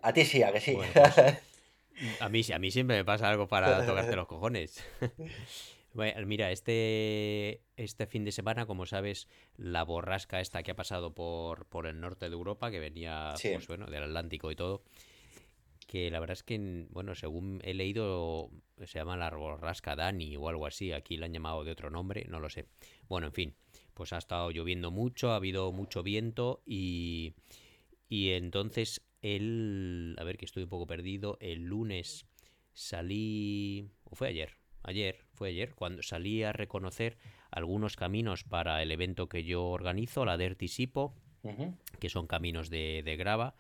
A ti sí, a que sí. Bueno, pues a mí, sí- a mí siempre me pasa algo para tocarte los cojones. Bueno, Mira, este, este fin de semana, como sabes, la borrasca esta que ha pasado por, por el norte de Europa, que venía, Sí. pues bueno, del Atlántico y todo, que la verdad es que, en- bueno, según he leído, se llama la borrasca Dani o algo así, aquí la han llamado de otro nombre, no lo sé. Bueno, en fin, pues ha estado lloviendo mucho, ha habido mucho viento y, y entonces el, a ver que estoy un poco perdido, el lunes salí, o fue ayer, ayer, fue ayer, cuando salí a reconocer algunos caminos para el evento que yo organizo, la Dirty Sipo, que son caminos de, de grava.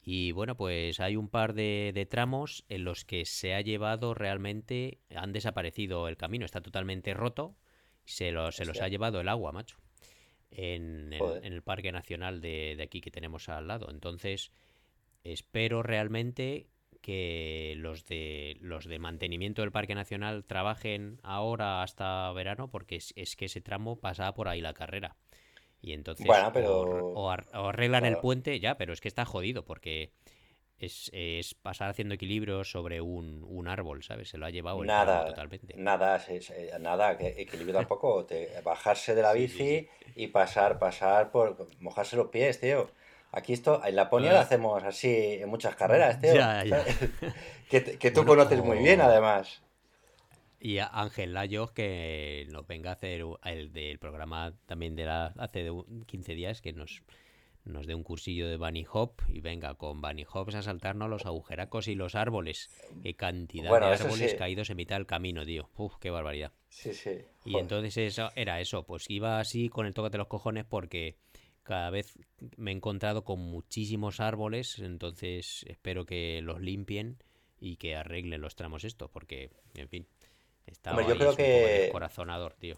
Y bueno, pues hay un par de, de tramos en los que se ha llevado realmente, han desaparecido el camino, está totalmente roto, se, lo- se los ha llevado el agua, macho, en el, Joder. en el Parque Nacional de, de aquí que tenemos al lado. Entonces, espero realmente que los de los de mantenimiento del Parque Nacional trabajen ahora hasta verano, porque es, es que ese tramo pasaba por ahí la carrera. Y entonces Bueno, o- pero- o, ar- o arreglan el puente, ya, pero es que está jodido, porque es, es pasar haciendo equilibrio sobre un, un árbol, ¿sabes? Se lo ha llevado el Nada, totalmente. nada, nada, equilibrio tampoco. te- bajarse de la Sí, bici sí, y pasar, pasar por mojarse los pies, tío. Aquí esto, en Laponia Ah. lo hacemos así en muchas carreras, tío. Ya, ya. Que, tú Bueno, conoces muy bien, además. Y a Ángel Layos que nos venga a hacer el del programa también de la, hace de un- 15 días que nos, nos dé un cursillo de Bunny Hop y venga con Bunny Hops a saltarnos los agujeracos y los árboles. Qué cantidad Bueno, de árboles sí. caídos en mitad del camino, tío. Uf, qué barbaridad. Sí, sí. Y entonces eso era eso, pues iba así con el toque de los cojones porque cada vez me he encontrado con muchísimos árboles, entonces espero que los limpien y que arreglen los tramos estos, porque, en fin, está yo creo es que- descorazonador, tío.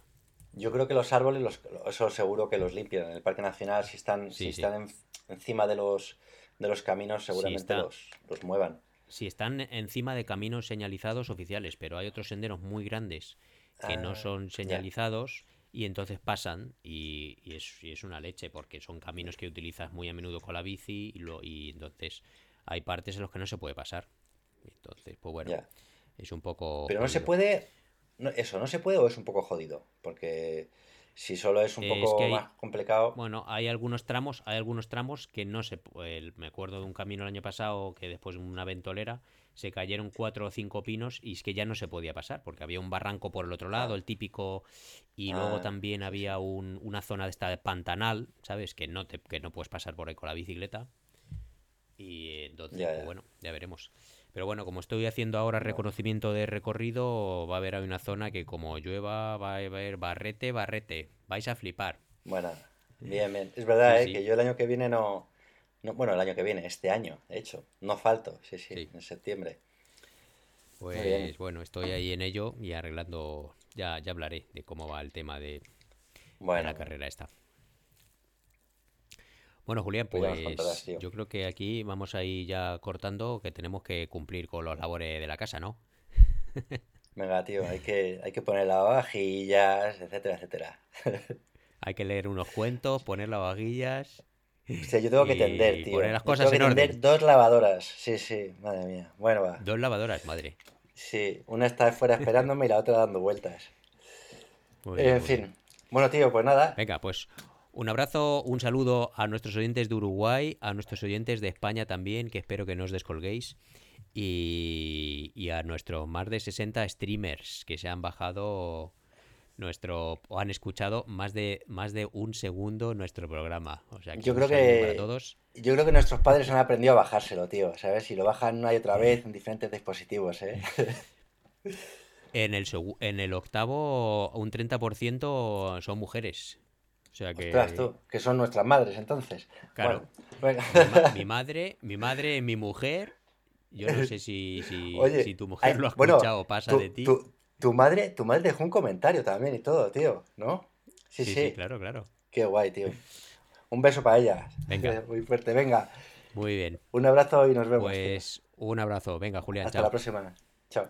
Yo creo que los árboles, los, eso seguro que los limpian. En el Parque Nacional, si están, Sí, si sí. están en- encima de los, de los caminos, seguramente está- los, los muevan. Sí, están encima de caminos señalizados oficiales, pero hay otros senderos muy grandes que no Ah, son señalizados y entonces pasan y, y es, y es una leche porque son caminos que utilizas muy a menudo con la bici y, lo, y entonces hay partes en los que no se puede pasar. Entonces, pues bueno, Ya. es un poco... Pero no se puede. no- eso, ¿no se puede o es un poco jodido? Porque si solo es un Es poco hay- más complicado. Bueno, hay algunos tramos, hay algunos tramos que no se el- me acuerdo de un camino el año pasado que después de una ventolera se cayeron cuatro o cinco pinos y es que ya no se podía pasar porque había un barranco por el otro lado, el típico y luego Ah, también sí, había un- una zona de esta de pantanal, ¿sabes? Que no te que no puedes pasar por ahí con la bicicleta. Y entonces, Ya, pues bueno, ya veremos. Pero bueno, como estoy haciendo ahora reconocimiento de recorrido, va a haber ahí una zona que como llueva va a haber barrete, barrete. Vais a flipar. Bueno, bien, bien. Es verdad, Sí, ¿eh? sí. Que yo el año que viene no, no. Bueno, el año que viene, este año, de hecho. No falto, sí, sí, Sí. en septiembre. Pues bueno, estoy ahí en ello y arreglando. Ya, ya hablaré de cómo va el tema de, de Bueno, la carrera esta. Bueno, Julián, Pues pues contarás, yo creo que aquí vamos a ir ya cortando, que tenemos que cumplir con los labores de la casa, ¿no? venga, tío, hay que, hay que poner lavavajillas, etcétera, etcétera. Hay que leer unos cuentos, poner lavavajillas. O sea, yo tengo que tender, tío. poner las Yo cosas tengo que en orden. tender dos lavadoras. Sí, sí, madre mía. Bueno, va. Dos lavadoras, madre. Sí, una está fuera esperándome y la otra dando vueltas. Bien, En bien. fin. Bueno, tío, pues nada. Venga, pues un abrazo, un saludo a nuestros oyentes de Uruguay, a nuestros oyentes de España también, que espero que no os descolguéis, y, y a nuestros más de 60 streamers que se han bajado nuestro o han escuchado más de más de un segundo nuestro programa. O sea, que Yo creo que- para todos. Yo creo que nuestros padres han aprendido a bajárselo, tío. ¿Sabes? Y lo bajan una y otra vez en diferentes dispositivos, ¿eh? En el en el octavo un 30% son mujeres. O sea que Ostras, tú, que son nuestras madres, entonces. Claro. Bueno, mi, venga. ma- mi madre, mi madre, mi mujer. Yo no sé si, si, Oye, si tu mujer lo ha escuchado o pasa de ti. Tu madre, tu madre dejó un comentario también y todo, tío, ¿no? Sí, sí, sí. sí, claro, claro. Qué guay, tío. Un beso para ella. Venga. Muy fuerte, venga. Muy bien. Un abrazo y nos vemos. tío. Pues un abrazo. Venga, Julián, Hasta chao. la próxima. Chao.